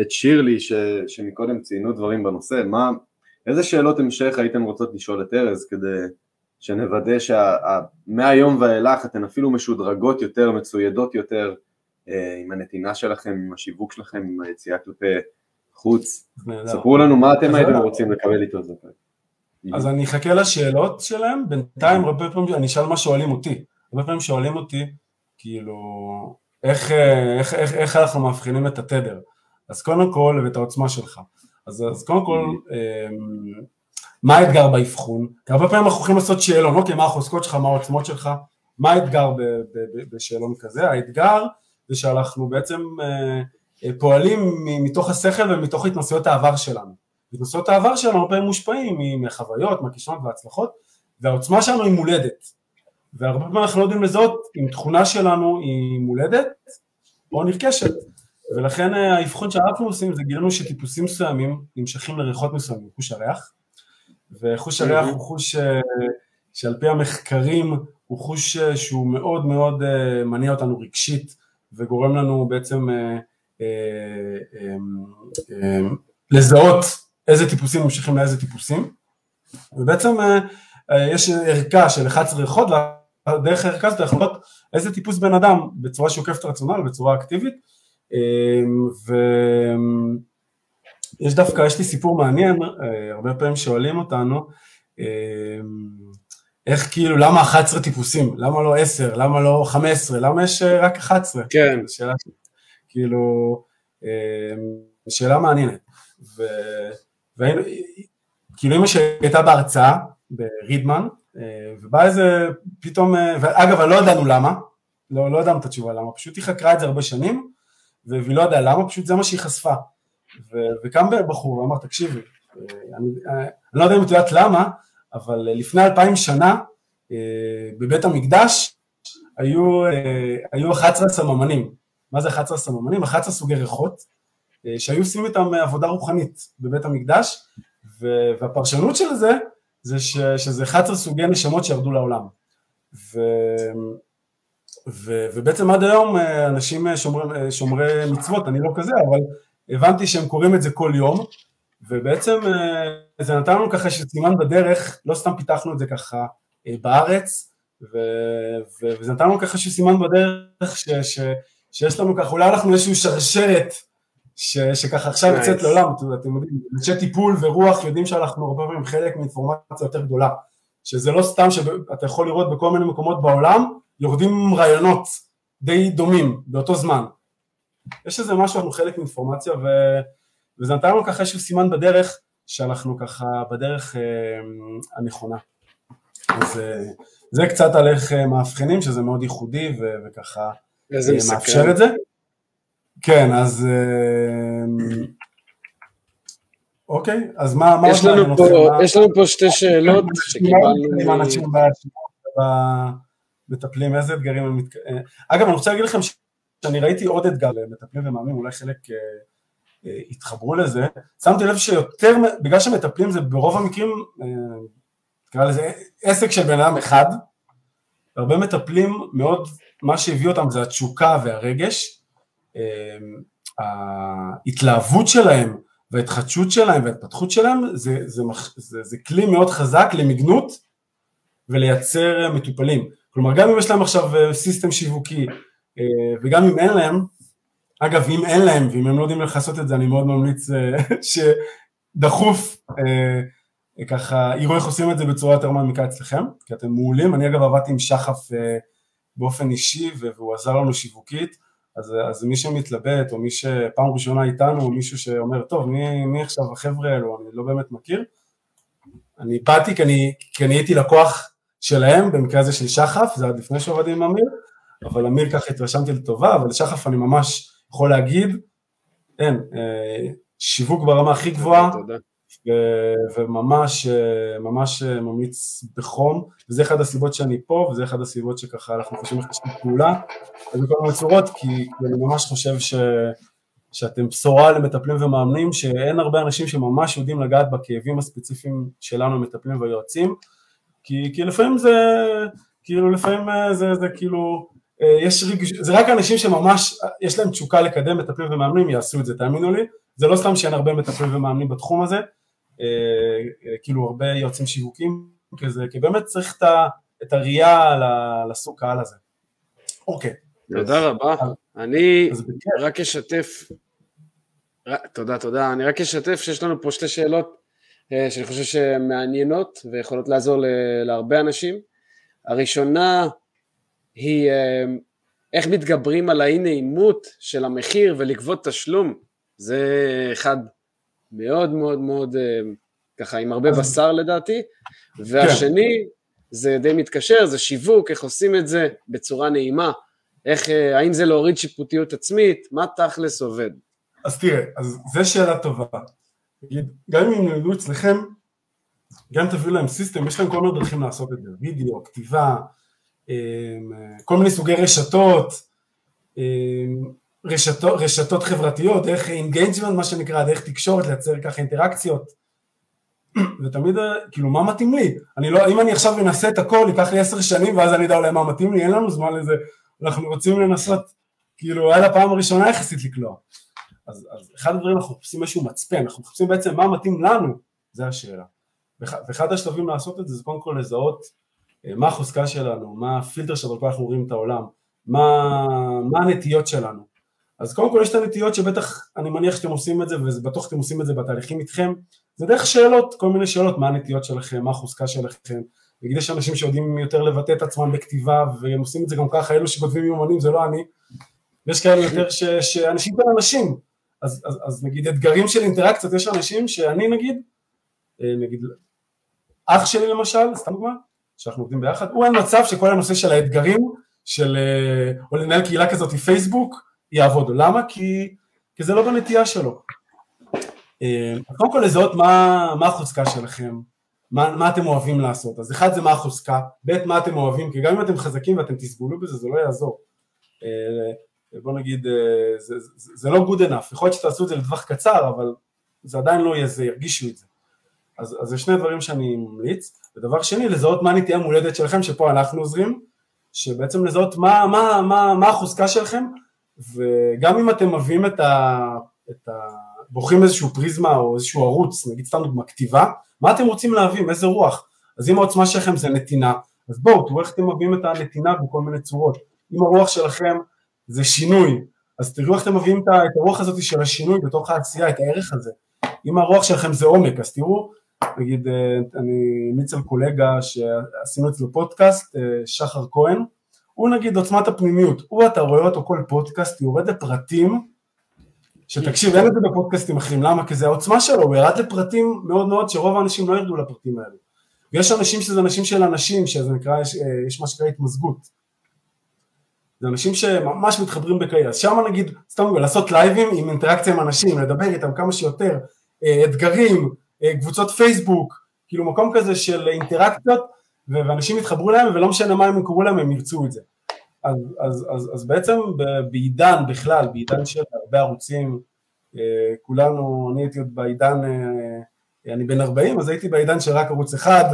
את שירלי ש, שמקודם ציינו דברים בנושא, מה, איזה שאלות המשך הייתם רוצות לשאול את ארז כדי שנוודא שמהיום ואילך אתן אפילו משודרגות יותר, מצוידות יותר אה, עם הנתינה שלכם, עם השיווק שלכם, עם היציאה כלפי חוץ. ספרו לנו מה אתם הייתם רוצים לקבל איתו זאת. אז אני אחכה לשאלות שלהם, בינתיים הרבה פעמים אני אשאל מה שואלים אותי, הרבה פעמים שואלים אותי, כאילו, איך, איך, איך, איך אנחנו מאבחנים את התדר, אז קודם כל, ואת העוצמה שלך, אז, אז קודם כל, אמ, מה האתגר באבחון? כי הרבה פעמים אנחנו הולכים לעשות שאלון, אוקיי, מה החוזקות שלך, מה העוצמות שלך, מה האתגר בשאלון כזה? האתגר זה שאנחנו בעצם אה, אה, פועלים מתוך השכל ומתוך התנסויות העבר שלנו. התנסויות העבר שלנו הרבה פעמים מושפעים מחוויות, מהכישרונות וההצלחות, והעוצמה שלנו היא מולדת. והרבה פעמים אנחנו לא יודעים לזהות אם תכונה שלנו היא מולדת או נרכשת. ולכן אה, האבחון שאנחנו עושים זה גילינו שטיפוסים מסוימים נמשכים לריחות מסוימים, חוש הריח, וחוש הריח הוא חוש שעל פי המחקרים הוא חוש שהוא מאוד מאוד מניע אותנו רגשית וגורם לנו בעצם אה, אה, אה, לזהות איזה טיפוסים ממשיכים לאיזה טיפוסים. ובעצם יש ערכה של 11 ריחות, דרך הערכה הזאת אנחנו רואים איזה טיפוס בן אדם בצורה שעוקפת רצונל, בצורה אקטיבית ויש דווקא, יש לי סיפור מעניין, הרבה פעמים שואלים אותנו איך כאילו, למה 11 טיפוסים? למה לא 10? למה לא 15? למה יש אה, רק 11? כן. שאלה, כאילו, אמ, שאלה מעניינת. ו, והיינו, כאילו אמא שלי הייתה בהרצאה ברידמן, אה, ובא איזה פתאום, אה, ואגב, לא ידענו למה, לא, לא ידענו את התשובה למה, פשוט היא חקרה את זה הרבה שנים, והיא לא ידעה למה, פשוט זה מה שהיא חשפה. ו, וקם בחור ואמר, תקשיבי, אני, אני לא יודע אם את יודעת למה, אבל לפני אלפיים שנה אה, בבית המקדש היו, אה, היו 11 סממנים. מה זה 11 סממנים? 11 סוגי ריחות אה, שהיו עושים איתם עבודה רוחנית בבית המקדש והפרשנות של זה זה ש, שזה 11 סוגי נשמות שירדו לעולם. ו, ו, ובעצם עד היום אנשים שומרי, שומרי מצוות, אני לא כזה, אבל הבנתי שהם קוראים את זה כל יום ובעצם אה, זה נתן לנו ככה שסימן בדרך, לא סתם פיתחנו את זה ככה אה, בארץ, ו, ו, וזה נתן לנו ככה שסימן בדרך ש, ש, שיש לנו ככה, אולי אנחנו איזושהי שרשרת ש, שככה עכשיו יוצאת לעולם, אתם יודעים, אנשי טיפול ורוח יודעים שאנחנו הרבה פעמים חלק מאינפורמציה יותר גדולה, שזה לא סתם שאתה יכול לראות בכל מיני מקומות בעולם, יורדים רעיונות די דומים באותו זמן. יש איזה משהו, אנחנו חלק מאינפורמציה ו... וזה נתן לנו ככה איזשהו סימן בדרך, שאנחנו ככה בדרך אה, הנכונה. אז אה, זה קצת על איך אה, מאבחנים, שזה מאוד ייחודי ו- וככה אה, מאפשר את זה. כן, אז אה, אוקיי, אז מה, יש לנו, פה. יש לנו פה שתי שאלות שקיבלנו. מטפלים, איזה אתגרים הם מתק... אה, אגב, אני רוצה להגיד לכם שאני ראיתי עוד אתגר למטפלים ומאמנים, אולי חלק אה, התחברו לזה, שמתי לב שיותר, בגלל שמטפלים זה ברוב המקרים, אה, נקרא לזה עסק של בן אדם אחד, הרבה מטפלים מאוד, מה שהביא אותם זה התשוקה והרגש, אה, ההתלהבות שלהם וההתחדשות שלהם וההתפתחות שלהם זה, זה, זה, זה כלי מאוד חזק למגנות ולייצר מטופלים. כלומר גם אם יש להם עכשיו סיסטם שיווקי אה, וגם אם אין להם, אגב, אם אין להם, ואם הם לא יודעים איך לעשות את זה, אני מאוד ממליץ אה, שדחוף אה, ככה, יראו איך עושים את זה בצורה יותר מעמיקה אצלכם, כי אתם מעולים. אני אגב עבדתי עם שחף אה, באופן אישי, והוא עזר לנו שיווקית, אז, אז מי שמתלבט, או מי שפעם ראשונה איתנו, או מישהו שאומר, טוב, מי, מי עכשיו החבר'ה האלו, אני לא באמת מכיר, אני באתי כי אני, כי אני הייתי לקוח שלהם, במקרה הזה של שחף, זה עד לפני שעבדתי עם אמיר, אבל אמיר ככה התרשמתי לטובה, אבל שחף אני ממש יכול להגיד, אין, אה, שיווק ברמה הכי גבוהה, וממש ממש ממליץ בחום, וזה אחד הסיבות שאני פה, וזה אחד הסיבות שככה אנחנו חושבים איך לשתף פעולה, ובכל מיני צורות, כי אני ממש חושב ש... שאתם בשורה למטפלים ומאמנים, שאין הרבה אנשים שממש יודעים לגעת בכאבים הספציפיים שלנו, מטפלים ויועצים, כי, כי לפעמים זה, כאילו לפעמים אה, זה, זה כאילו אה, יש רגש... זה רק אנשים שממש יש להם תשוקה לקדם מטפלים ומאמנים יעשו את זה, תאמינו לי, זה לא סתם שאין הרבה מטפלים ומאמנים בתחום הזה, אה, אה, כאילו הרבה יועצים שיווקים כזה, כי באמת צריך את, הראייה לסוג קהל הזה. אוקיי. תודה רבה. אני. רק אשתף, ר- תודה, תודה. אני רק אשתף שיש לנו פה שתי שאלות אה, שאני חושב שהן מעניינות ויכולות לעזור ל- להרבה אנשים. הראשונה היא אה, איך מתגברים על האי נעימות של המחיר ולגבות תשלום. זה אחד מאוד מאוד מאוד אה, ככה עם הרבה בשר לדעתי. והשני זה די מתקשר, זה שיווק, איך עושים את זה בצורה נעימה. איך, אה, האם זה להוריד שיפוטיות עצמית, מה תכלס עובד? אז תראה, אז זו שאלה טובה. נגיד, גם אם ילמדו אצלכם, גם תביאו להם system, יש להם כל מיני דרכים לעשות את זה, וידאו, כתיבה, אמ, כל מיני סוגי רשתות, רשתות, רשתות חברתיות, דרך engagement, מה שנקרא, דרך תקשורת, לייצר ככה אינטראקציות. ותמיד, כאילו, מה מתאים לי? אני לא, אם אני עכשיו אנסה את הכל, ייקח לי עשר שנים, ואז אני אדע אולי מה מתאים לי, אין לנו זמן לזה, אנחנו רוצים לנסות, כאילו, על הפעם הראשונה יחסית לקלוע. אז, אז אחד הדברים אנחנו מחפשים איזשהו מצפן, אנחנו מחפשים בעצם מה מתאים לנו, זה השאלה. ואח- ואחד השלבים לעשות את זה זה קודם כל לזהות אה, מה החוזקה שלנו, מה הפילטר שדרכו אנחנו רואים את העולם, מה, מה הנטיות שלנו. אז קודם כל יש את הנטיות שבטח אני מניח שאתם עושים את זה ובטוח אתם עושים את זה בתהליכים איתכם, זה דרך שאלות, כל מיני שאלות, מה הנטיות שלכם, מה החוזקה שלכם, נגיד יש אנשים שיודעים יותר לבטא את עצמם בכתיבה והם עושים את זה גם ככה, אלו שכותבים יומנים זה לא אני, ויש כאלה יותר ש, שאנשים בין אנשים, אז, אז, אז נגיד אתגרים של אינטראקציות, יש אנשים שאני נגיד, אה, נגיד אח שלי למשל, סתם דוגמה, שאנחנו עובדים ביחד, הוא אין מצב שכל הנושא של האתגרים של, אה, או לנהל קהילה כזאת פייסבוק, יעבוד. למה? כי, כי זה לא בנטייה שלו. אה, קודם כל לזהות מה, מה החוזקה שלכם, מה, מה אתם אוהבים לעשות. אז אחד זה מה החוזקה, ב' מה אתם אוהבים, כי גם אם אתם חזקים ואתם תסבולו בזה, זה לא יעזור. אה, בוא נגיד, אה, זה, זה, זה לא good enough, יכול להיות שתעשו את זה לטווח קצר, אבל זה עדיין לא יהיה זה, ירגישו את זה. אז, אז זה שני דברים שאני ממליץ. ודבר שני, לזהות מה הנטייה המולדת שלכם, שפה אנחנו עוזרים, שבעצם לזהות מה, מה, מה, מה החוזקה שלכם, וגם אם אתם מביאים את ה... את ה בוחרים איזשהו פריזמה או איזשהו ערוץ, נגיד סתם דוגמא כתיבה, מה אתם רוצים להביא, איזה רוח? אז אם העוצמה שלכם זה נתינה, אז בואו, תראו איך אתם מביאים את הנתינה בכל מיני צורות. אם הרוח שלכם זה שינוי, אז תראו איך אתם מביאים את ה- את הרוח הזאת של השינוי בתוך העשייה, את הערך הזה. אם הרוח שלכם זה עומק, אז תראו, נגיד, אה, אני ממליץ על קולגה שעשינו אצלו פודקאסט, אה, שחר כהן, הוא נגיד עוצמת הפנימיות, הוא אתה רואה אותו כל פודקאסט, יורד לפרטים, שתקשיב, אין את זה בפודקאסטים אחרים, למה? כי זה העוצמה שלו, הוא ירד לפרטים מאוד מאוד שרוב האנשים לא ירדו לפרטים האלו. ויש אנשים שזה אנשים של אנשים, שזה נקרא, יש, אה, יש מה שנקרא התמזגות. זה אנשים שממש מתחברים בקהילה, אז שם נגיד, סתם לעשות לייבים עם אינטראקציה עם אנשים, לדבר איתם כמה שיותר, אה, אתגרים, אה, קבוצות פייסבוק, כאילו מקום כזה של אינטראקציות, ואנשים יתחברו להם, ולא משנה מה הם יקראו להם, הם ירצו את זה. אז, אז, אז, אז בעצם בעידן בכלל, בעידן של הרבה ערוצים, אה, כולנו, אני הייתי עוד בעידן, אה, אני בן 40, אז הייתי בעידן של רק ערוץ אחד,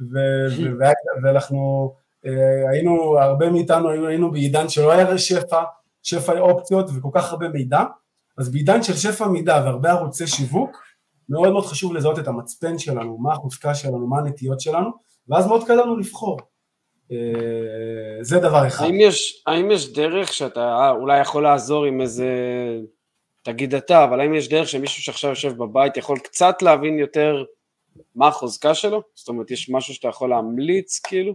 ו- ו- ואנחנו אה, היינו, הרבה מאיתנו היינו, היינו בעידן שלא היה שפע, שפע אופציות וכל כך הרבה מידע, אז בעידן של שפע מידע והרבה ערוצי שיווק, מאוד מאוד חשוב לזהות את המצפן שלנו, מה החוזקה שלנו, מה הנטיות שלנו, ואז מאוד קל לנו לבחור. אה, זה דבר אחד. האם יש, האם יש דרך שאתה אולי יכול לעזור עם איזה, תגיד אתה, אבל האם יש דרך שמישהו שעכשיו יושב בבית יכול קצת להבין יותר מה החוזקה שלו? זאת אומרת, יש משהו שאתה יכול להמליץ כאילו?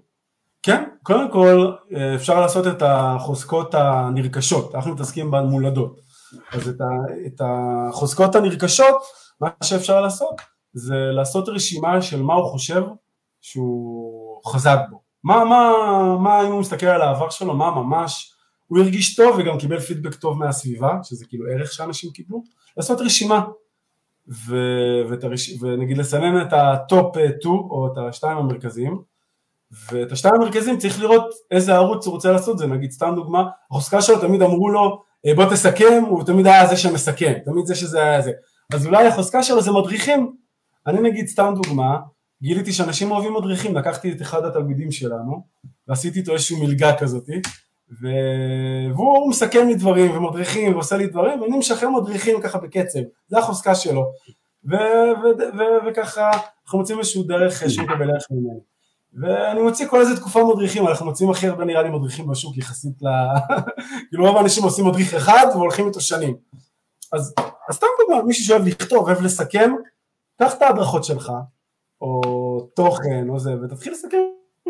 כן, קודם כל אה, אפשר לעשות את החוזקות הנרכשות, אנחנו מתעסקים במולדות. אז את, ה, את החוזקות הנרכשות, מה שאפשר לעשות זה לעשות רשימה של מה הוא חושב שהוא חזק בו. מה, מה, מה אם הוא מסתכל על העבר שלו, מה ממש? הוא הרגיש טוב וגם קיבל פידבק טוב מהסביבה, שזה כאילו ערך שאנשים קיבלו, לעשות רשימה. ו, ואת הרש, ונגיד לסנן את ה top 2 או את השתיים המרכזיים, ואת השתיים המרכזיים צריך לראות איזה ערוץ הוא רוצה לעשות זה, נגיד סתם דוגמה, החוזקה שלו תמיד אמרו לו "אה, בוא תסכם, הוא תמיד היה זה שמסכם, תמיד זה שזה היה זה, אז אולי החוזקה שלו זה מדריכים, אני נגיד סתם דוגמה, גיליתי שאנשים אוהבים מדריכים, לקחתי את אחד התלמידים שלנו, ועשיתי איתו איזושהי מלגה כזאתי, ו... והוא מסכם לי דברים ומדריכים ועושה לי דברים, ואני משחרר מדריכים ככה בקצב, זה החוזקה שלו, ו... ו... ו... וככה אנחנו מוצאים איזשהו דרך שהוא מקבל ערך ממני. ואני מוציא כל איזה תקופה מדריכים, אנחנו מוציאים הכי הרבה נראה לי מדריכים בשוק יחסית ל... כאילו רוב האנשים עושים מדריך אחד והולכים איתו שנים. אז סתם דוגמא, מישהו שאוהב לכתוב, אוהב לסכם, קח את ההדרכות שלך, או תוכן, או זה, ותתחיל לסכם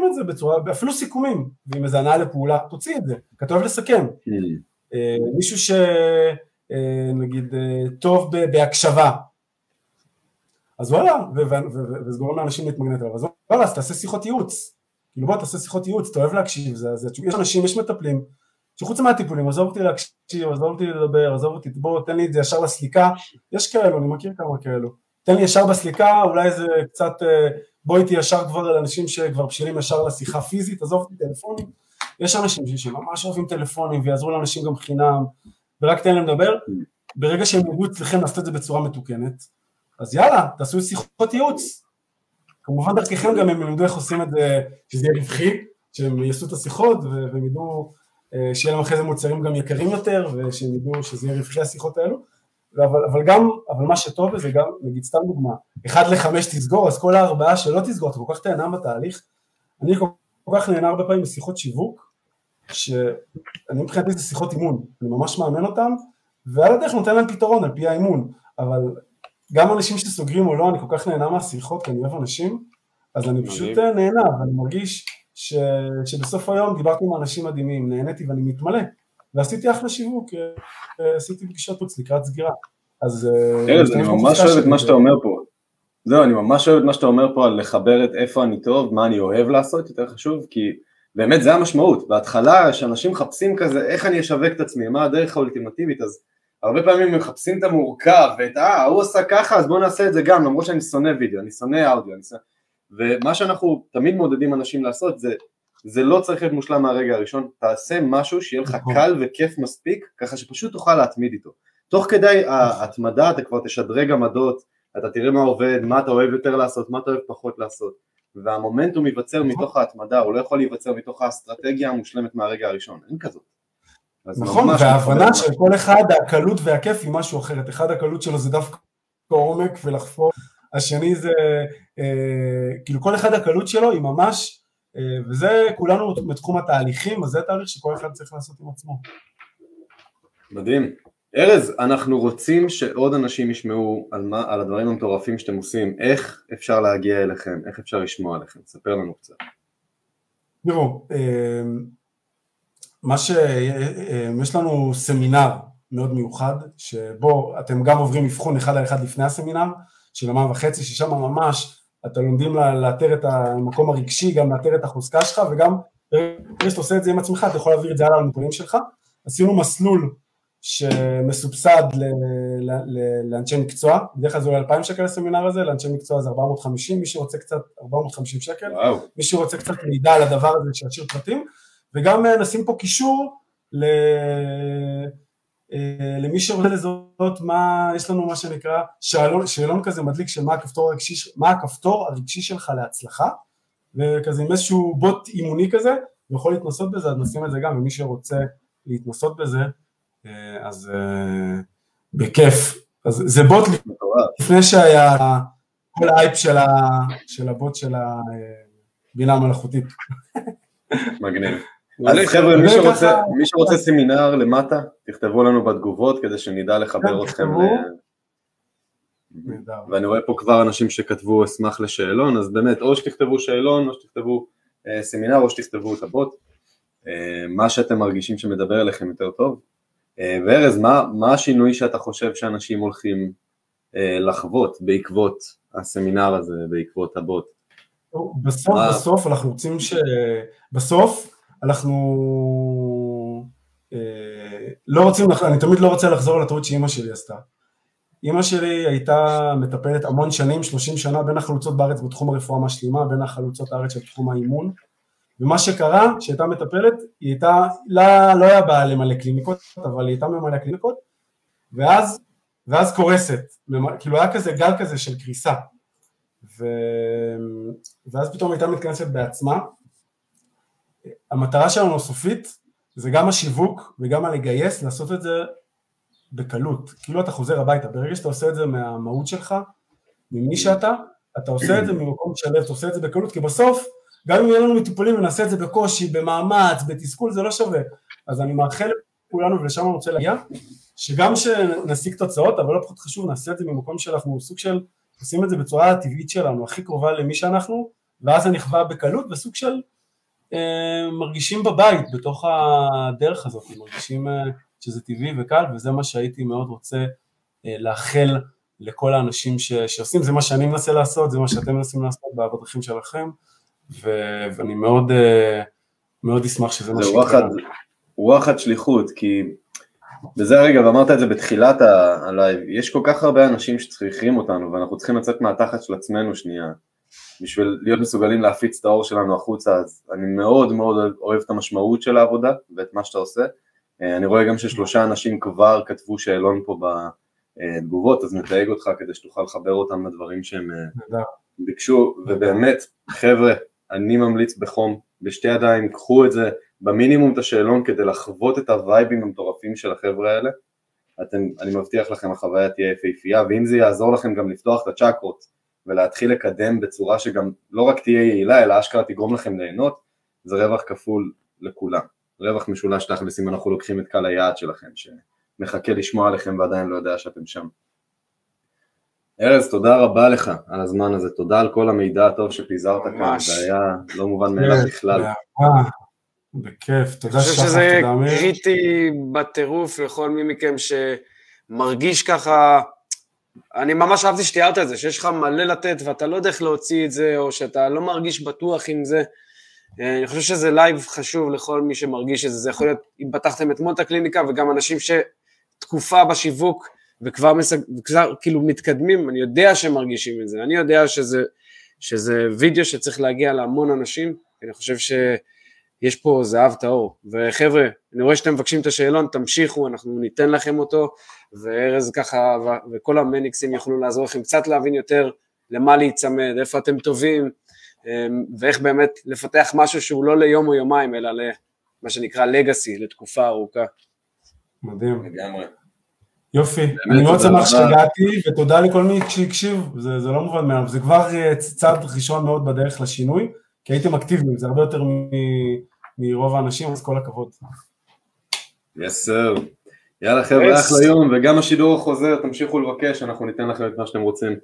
את זה בצורה, אפילו סיכומים, ועם איזה הנאה לפעולה, תוציא את זה, כי אתה אוהב לסכם. אה, מישהו שנגיד אה, טוב בהקשבה, אז וואלה, וזה גורם לאנשים להתמגנט עליו, אז וואלה, אז תעשה שיחות ייעוץ, כאילו בוא תעשה שיחות ייעוץ, אתה אוהב להקשיב, זה, זה, יש אנשים, יש מטפלים, שחוץ מהטיפולים, עזוב אותי להקשיב, עזוב אותי לדבר, עזוב אותי, בוא תן לי את זה ישר לסליקה, יש כאלו, אני מכיר כמה כאלו, תן לי ישר בסליקה, אולי זה קצת, אה, בוא איתי ישר כבר על אנשים שכבר בשלים ישר לשיחה פיזית, עזוב אותי טלפונים, יש אנשים שממש אוהבים טלפונים ויעזרו לאנשים גם חינם, ורק תן להם לדבר, ברגע שהם יגעו אצלכם לעשות את זה בצורה מתוקנת, אז יאללה, תעשו שיחות ייעוץ. כמובן דרככם גם הם ילמדו איך עושים את זה, שזה יהיה רווחי, שהם יעשו את השיחות והם ידעו אה, שיהיה להם אחרי זה מוצרים גם יקרים יותר ושהם ידעו שזה יהיה רווחי השיחות האלו. אבל, אבל גם, אבל מה שטוב בזה גם, נגיד סתם דוגמה, אחד לחמש תסגור, אז כל הארבעה שלא תסגור, אתה כל כך תהנה בתהליך. אני כל, כל כך נהנה הרבה פעמים בשיחות שיווק, שאני מבחינתי זה שיחות אימון, אני ממש מאמן אותם, ועל הדרך נותן להם פתרון על פי האימון, אבל גם אנשים שסוגרים או לא, אני כל כך נהנה מהשיחות, כי אני אוהב אנשים, אז אני פשוט אה, נהנה, ואני מרגיש ש, שבסוף היום דיברתי עם אנשים מדהימים, נהניתי ואני מתמלא, ועשיתי אחלה שיווק, אה, עשיתי פגישות חוץ לקראת סגירה. אז... אה, ארז, אני ממש אוהב את מה שאתה אומר פה. זהו, אני ממש אוהב את מה שאתה אומר פה על לחבר את איפה אני טוב, מה אני אוהב לעשות, יותר חשוב, כי באמת זה המשמעות. בהתחלה, כשאנשים מחפשים כזה, איך אני אשווק את עצמי, מה הדרך האולטימטיבית, אז הרבה פעמים מחפשים את המורכב, ואת אה, הוא עשה ככה, אז בואו נעשה את זה גם, למרות שאני שונא וידאו, אני שונא אודיו, אני שונא... ומה שאנחנו תמיד מעודדים אנשים לעשות זה, זה לא צריך להיות מושלם מהרגע הראשון, תעשה משהו שיהיה לך נכון. קל וכיף מספיק, ככה שפשוט תוכל להתמיד איתו. תוך כדי ההתמדה אתה כבר תשדרג עמדות, אתה תראה מה עובד, מה אתה אוהב יותר לעשות, מה אתה אוהב פחות לעשות. והמומנטום ייווצר נכון. מתוך ההתמדה, הוא לא יכול להיווצר מתוך האסטרטגיה המושלמת מהרגע הראשון, אין כזאת. נכון, וההבנה של כל אחד הקלות והכיף היא משהו אחרת, אחד הקלות שלו זה דווקא עומק ולחפור, השני זה, אה, כאילו כל אחד הקלות שלו היא ממש, וזה כולנו בתחום התהליכים, אז זה תהליך שכל אחד צריך לעשות עם עצמו. מדהים. ארז, אנחנו רוצים שעוד אנשים ישמעו על, מה, על הדברים המטורפים שאתם עושים, איך אפשר להגיע אליכם, איך אפשר לשמוע עליכם, ספר לנו קצת. תראו, אה, מה שיש לנו סמינר מאוד מיוחד, שבו אתם גם עוברים אבחון אחד על אחד לפני הסמינר, של יומיים וחצי, ששם ממש אתם לומדים לאתר את המקום הרגשי, גם לאתר את החוזקה שלך, וגם ברגע שאתה עושה את זה עם עצמך, אתה יכול להעביר את זה הלאה לנתונים שלך. עשינו מסלול שמסובסד לאנשי מקצוע, בדרך כלל זה עולה 2,000 שקל לסמינר הזה, לאנשי מקצוע זה 450, מי שרוצה קצת, 450 שקל, וואו. מי שרוצה קצת מידע על הדבר הזה שישאיר פרטים, וגם אה, נשים פה קישור ל... אה, למי שרוצה לזהות מה, יש לנו מה שנקרא שאלון, שאלון כזה מדליק של מה הכפתור הרגשי, מה הכפתור הרגשי שלך להצלחה, וכזה עם איזשהו בוט אימוני כזה, ויכול להתנסות בזה, אז נשים את זה גם, ומי שרוצה להתנסות בזה, אה, אז בכיף. אז זה בוט לפני שהיה כל האייפ של, ה, של הבוט של הבינה המלאכותית. מגניב. אז חבר'ה, מי שרוצה, מי שרוצה סמינר למטה, תכתבו לנו בתגובות כדי שנדע לחבר אתכם. ואני רואה פה כבר אנשים שכתבו אשמח לשאלון, אז באמת או שתכתבו שאלון או שתכתבו אה, סמינר או שתכתבו את הבוט, אה, מה שאתם מרגישים שמדבר אליכם יותר טוב. אה, וארז, מה, מה השינוי שאתה חושב שאנשים הולכים אה, לחוות בעקבות הסמינר הזה, בעקבות הבוט? בסוף, מה... בסוף אנחנו רוצים ש... בסוף אנחנו אה, לא רוצים, אני תמיד לא רוצה לחזור על הטעות שאימא שלי עשתה. אימא שלי הייתה מטפלת המון שנים, 30 שנה, בין החלוצות בארץ בתחום הרפואה המשלימה, בין החלוצות הארץ של תחום האימון, ומה שקרה, כשהייתה מטפלת, היא הייתה, לא, לא היה בעיה למלא קליניקות, אבל היא הייתה ממלא קליניקות, ואז, ואז קורסת, כאילו היה כזה גל כזה של קריסה, ו... ואז פתאום הייתה מתכנסת בעצמה, המטרה שלנו הסופית זה גם השיווק וגם הלגייס, לעשות את זה בקלות, כאילו אתה חוזר הביתה, ברגע שאתה עושה את זה מהמהות שלך, ממי שאתה, אתה עושה את זה ממקום שלב, אתה עושה את זה בקלות, כי בסוף גם אם יהיה לנו מטופלים ונעשה את זה בקושי, במאמץ, בתסכול, זה לא שווה. אז אני מאחל לכולנו, ולשם אני רוצה להגיע, שגם שנשיג תוצאות, אבל לא פחות חשוב, נעשה את זה ממקום שאנחנו סוג של, עושים את זה בצורה הטבעית שלנו, הכי קרובה למי שאנחנו, ואז זה נכווה בקלות, וסוג של מרגישים בבית בתוך הדרך הזאת, מרגישים אה, שזה טבעי וקל, וזה מה שהייתי מאוד רוצה אה, לאחל לכל האנשים ש, שעושים, זה מה שאני מנסה לעשות, זה מה שאתם מנסים לעשות בדרכים שלכם, ו, ואני מאוד, אה, מאוד אשמח שזה מה שיקרה. וואחד שליחות, כי בזה הרגע, ואמרת את זה בתחילת הלייב, יש כל כך הרבה אנשים שצריכים אותנו, ואנחנו צריכים לצאת מהתחת של עצמנו שנייה, בשביל להיות מסוגלים להפיץ את האור שלנו החוצה, אז אני מאוד מאוד אוהב את המשמעות של העבודה ואת מה שאתה עושה. אה, אני רואה גם ששלושה אנשים כבר כתבו שאלון פה בתגובות, אז נתייג אותך כדי שתוכל לחבר אותם לדברים שהם אה, ביקשו, ובאמת, חבר'ה, אני ממליץ בחום, בשתי ידיים, קחו את זה, במינימום את השאלון כדי לחוות את הווייבים המטורפים של החבר'ה האלה. אתם, אני מבטיח לכם, החוויה תהיה יפהפייה, ואם זה יעזור לכם גם לפתוח את הצ'קרות ולהתחיל לקדם בצורה שגם לא רק תהיה יעילה, אלא אשכרה תגרום לכם ליהנות, זה רווח כפול לכולם. רווח משולש תכלס אם אנחנו לוקחים את קהל היעד שלכם, שמחכה לשמוע עליכם ועדיין לא יודע שאתם שם. ארז, תודה רבה לך על הזמן הזה, תודה על כל המידע הטוב שפיזרת כאן, זה היה לא מובן מאליו בכלל. בכיף, תודה שחר, תודה אמיר. אני חושב שזה קריטי בטירוף לכל מי מכם שמרגיש ככה, אני ממש אהבתי שתיארת את זה, שיש לך מלא לתת ואתה לא יודע איך להוציא את זה, או שאתה לא מרגיש בטוח עם זה. אה, אני חושב שזה לייב חשוב לכל מי שמרגיש את זה, זה יכול להיות אם פתחתם אתמול את הקליניקה וגם אנשים שתקופה בשיווק וכבר, מסג... וכבר כאילו מתקדמים, אני יודע שהם מרגישים את זה, אני יודע שזה, שזה וידאו שצריך להגיע להמון אנשים, אני חושב ש... יש פה זהב טהור. וחבר'ה, אני רואה שאתם מבקשים את השאלון, תמשיכו, אנחנו ניתן לכם אותו, וארז ככה, וכל המניקסים יוכלו לעזור לכם קצת להבין יותר למה להיצמד, איפה אתם טובים, אמ, ואיך באמת לפתח משהו שהוא לא ליום או יומיים, אלא למה שנקרא לגאסי, לתקופה ארוכה. מדהים. לגמרי. יופי, אני מאוד שמח שהגעתי, ותודה לכל מי שהקשיב, זה, זה לא מובן מאליו, זה כבר אה, צעד ראשון מאוד בדרך לשינוי, כי הייתם אקטיביים, זה הרבה יותר מרוב האנשים, אז כל הכבוד. yes sir. יאללה חבר'ה, אחלה יום, וגם השידור החוזר, תמשיכו לבקש, אנחנו ניתן לכם את מה שאתם רוצים.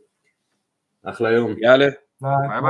אחלה יום. יאללה. ביי. ביי.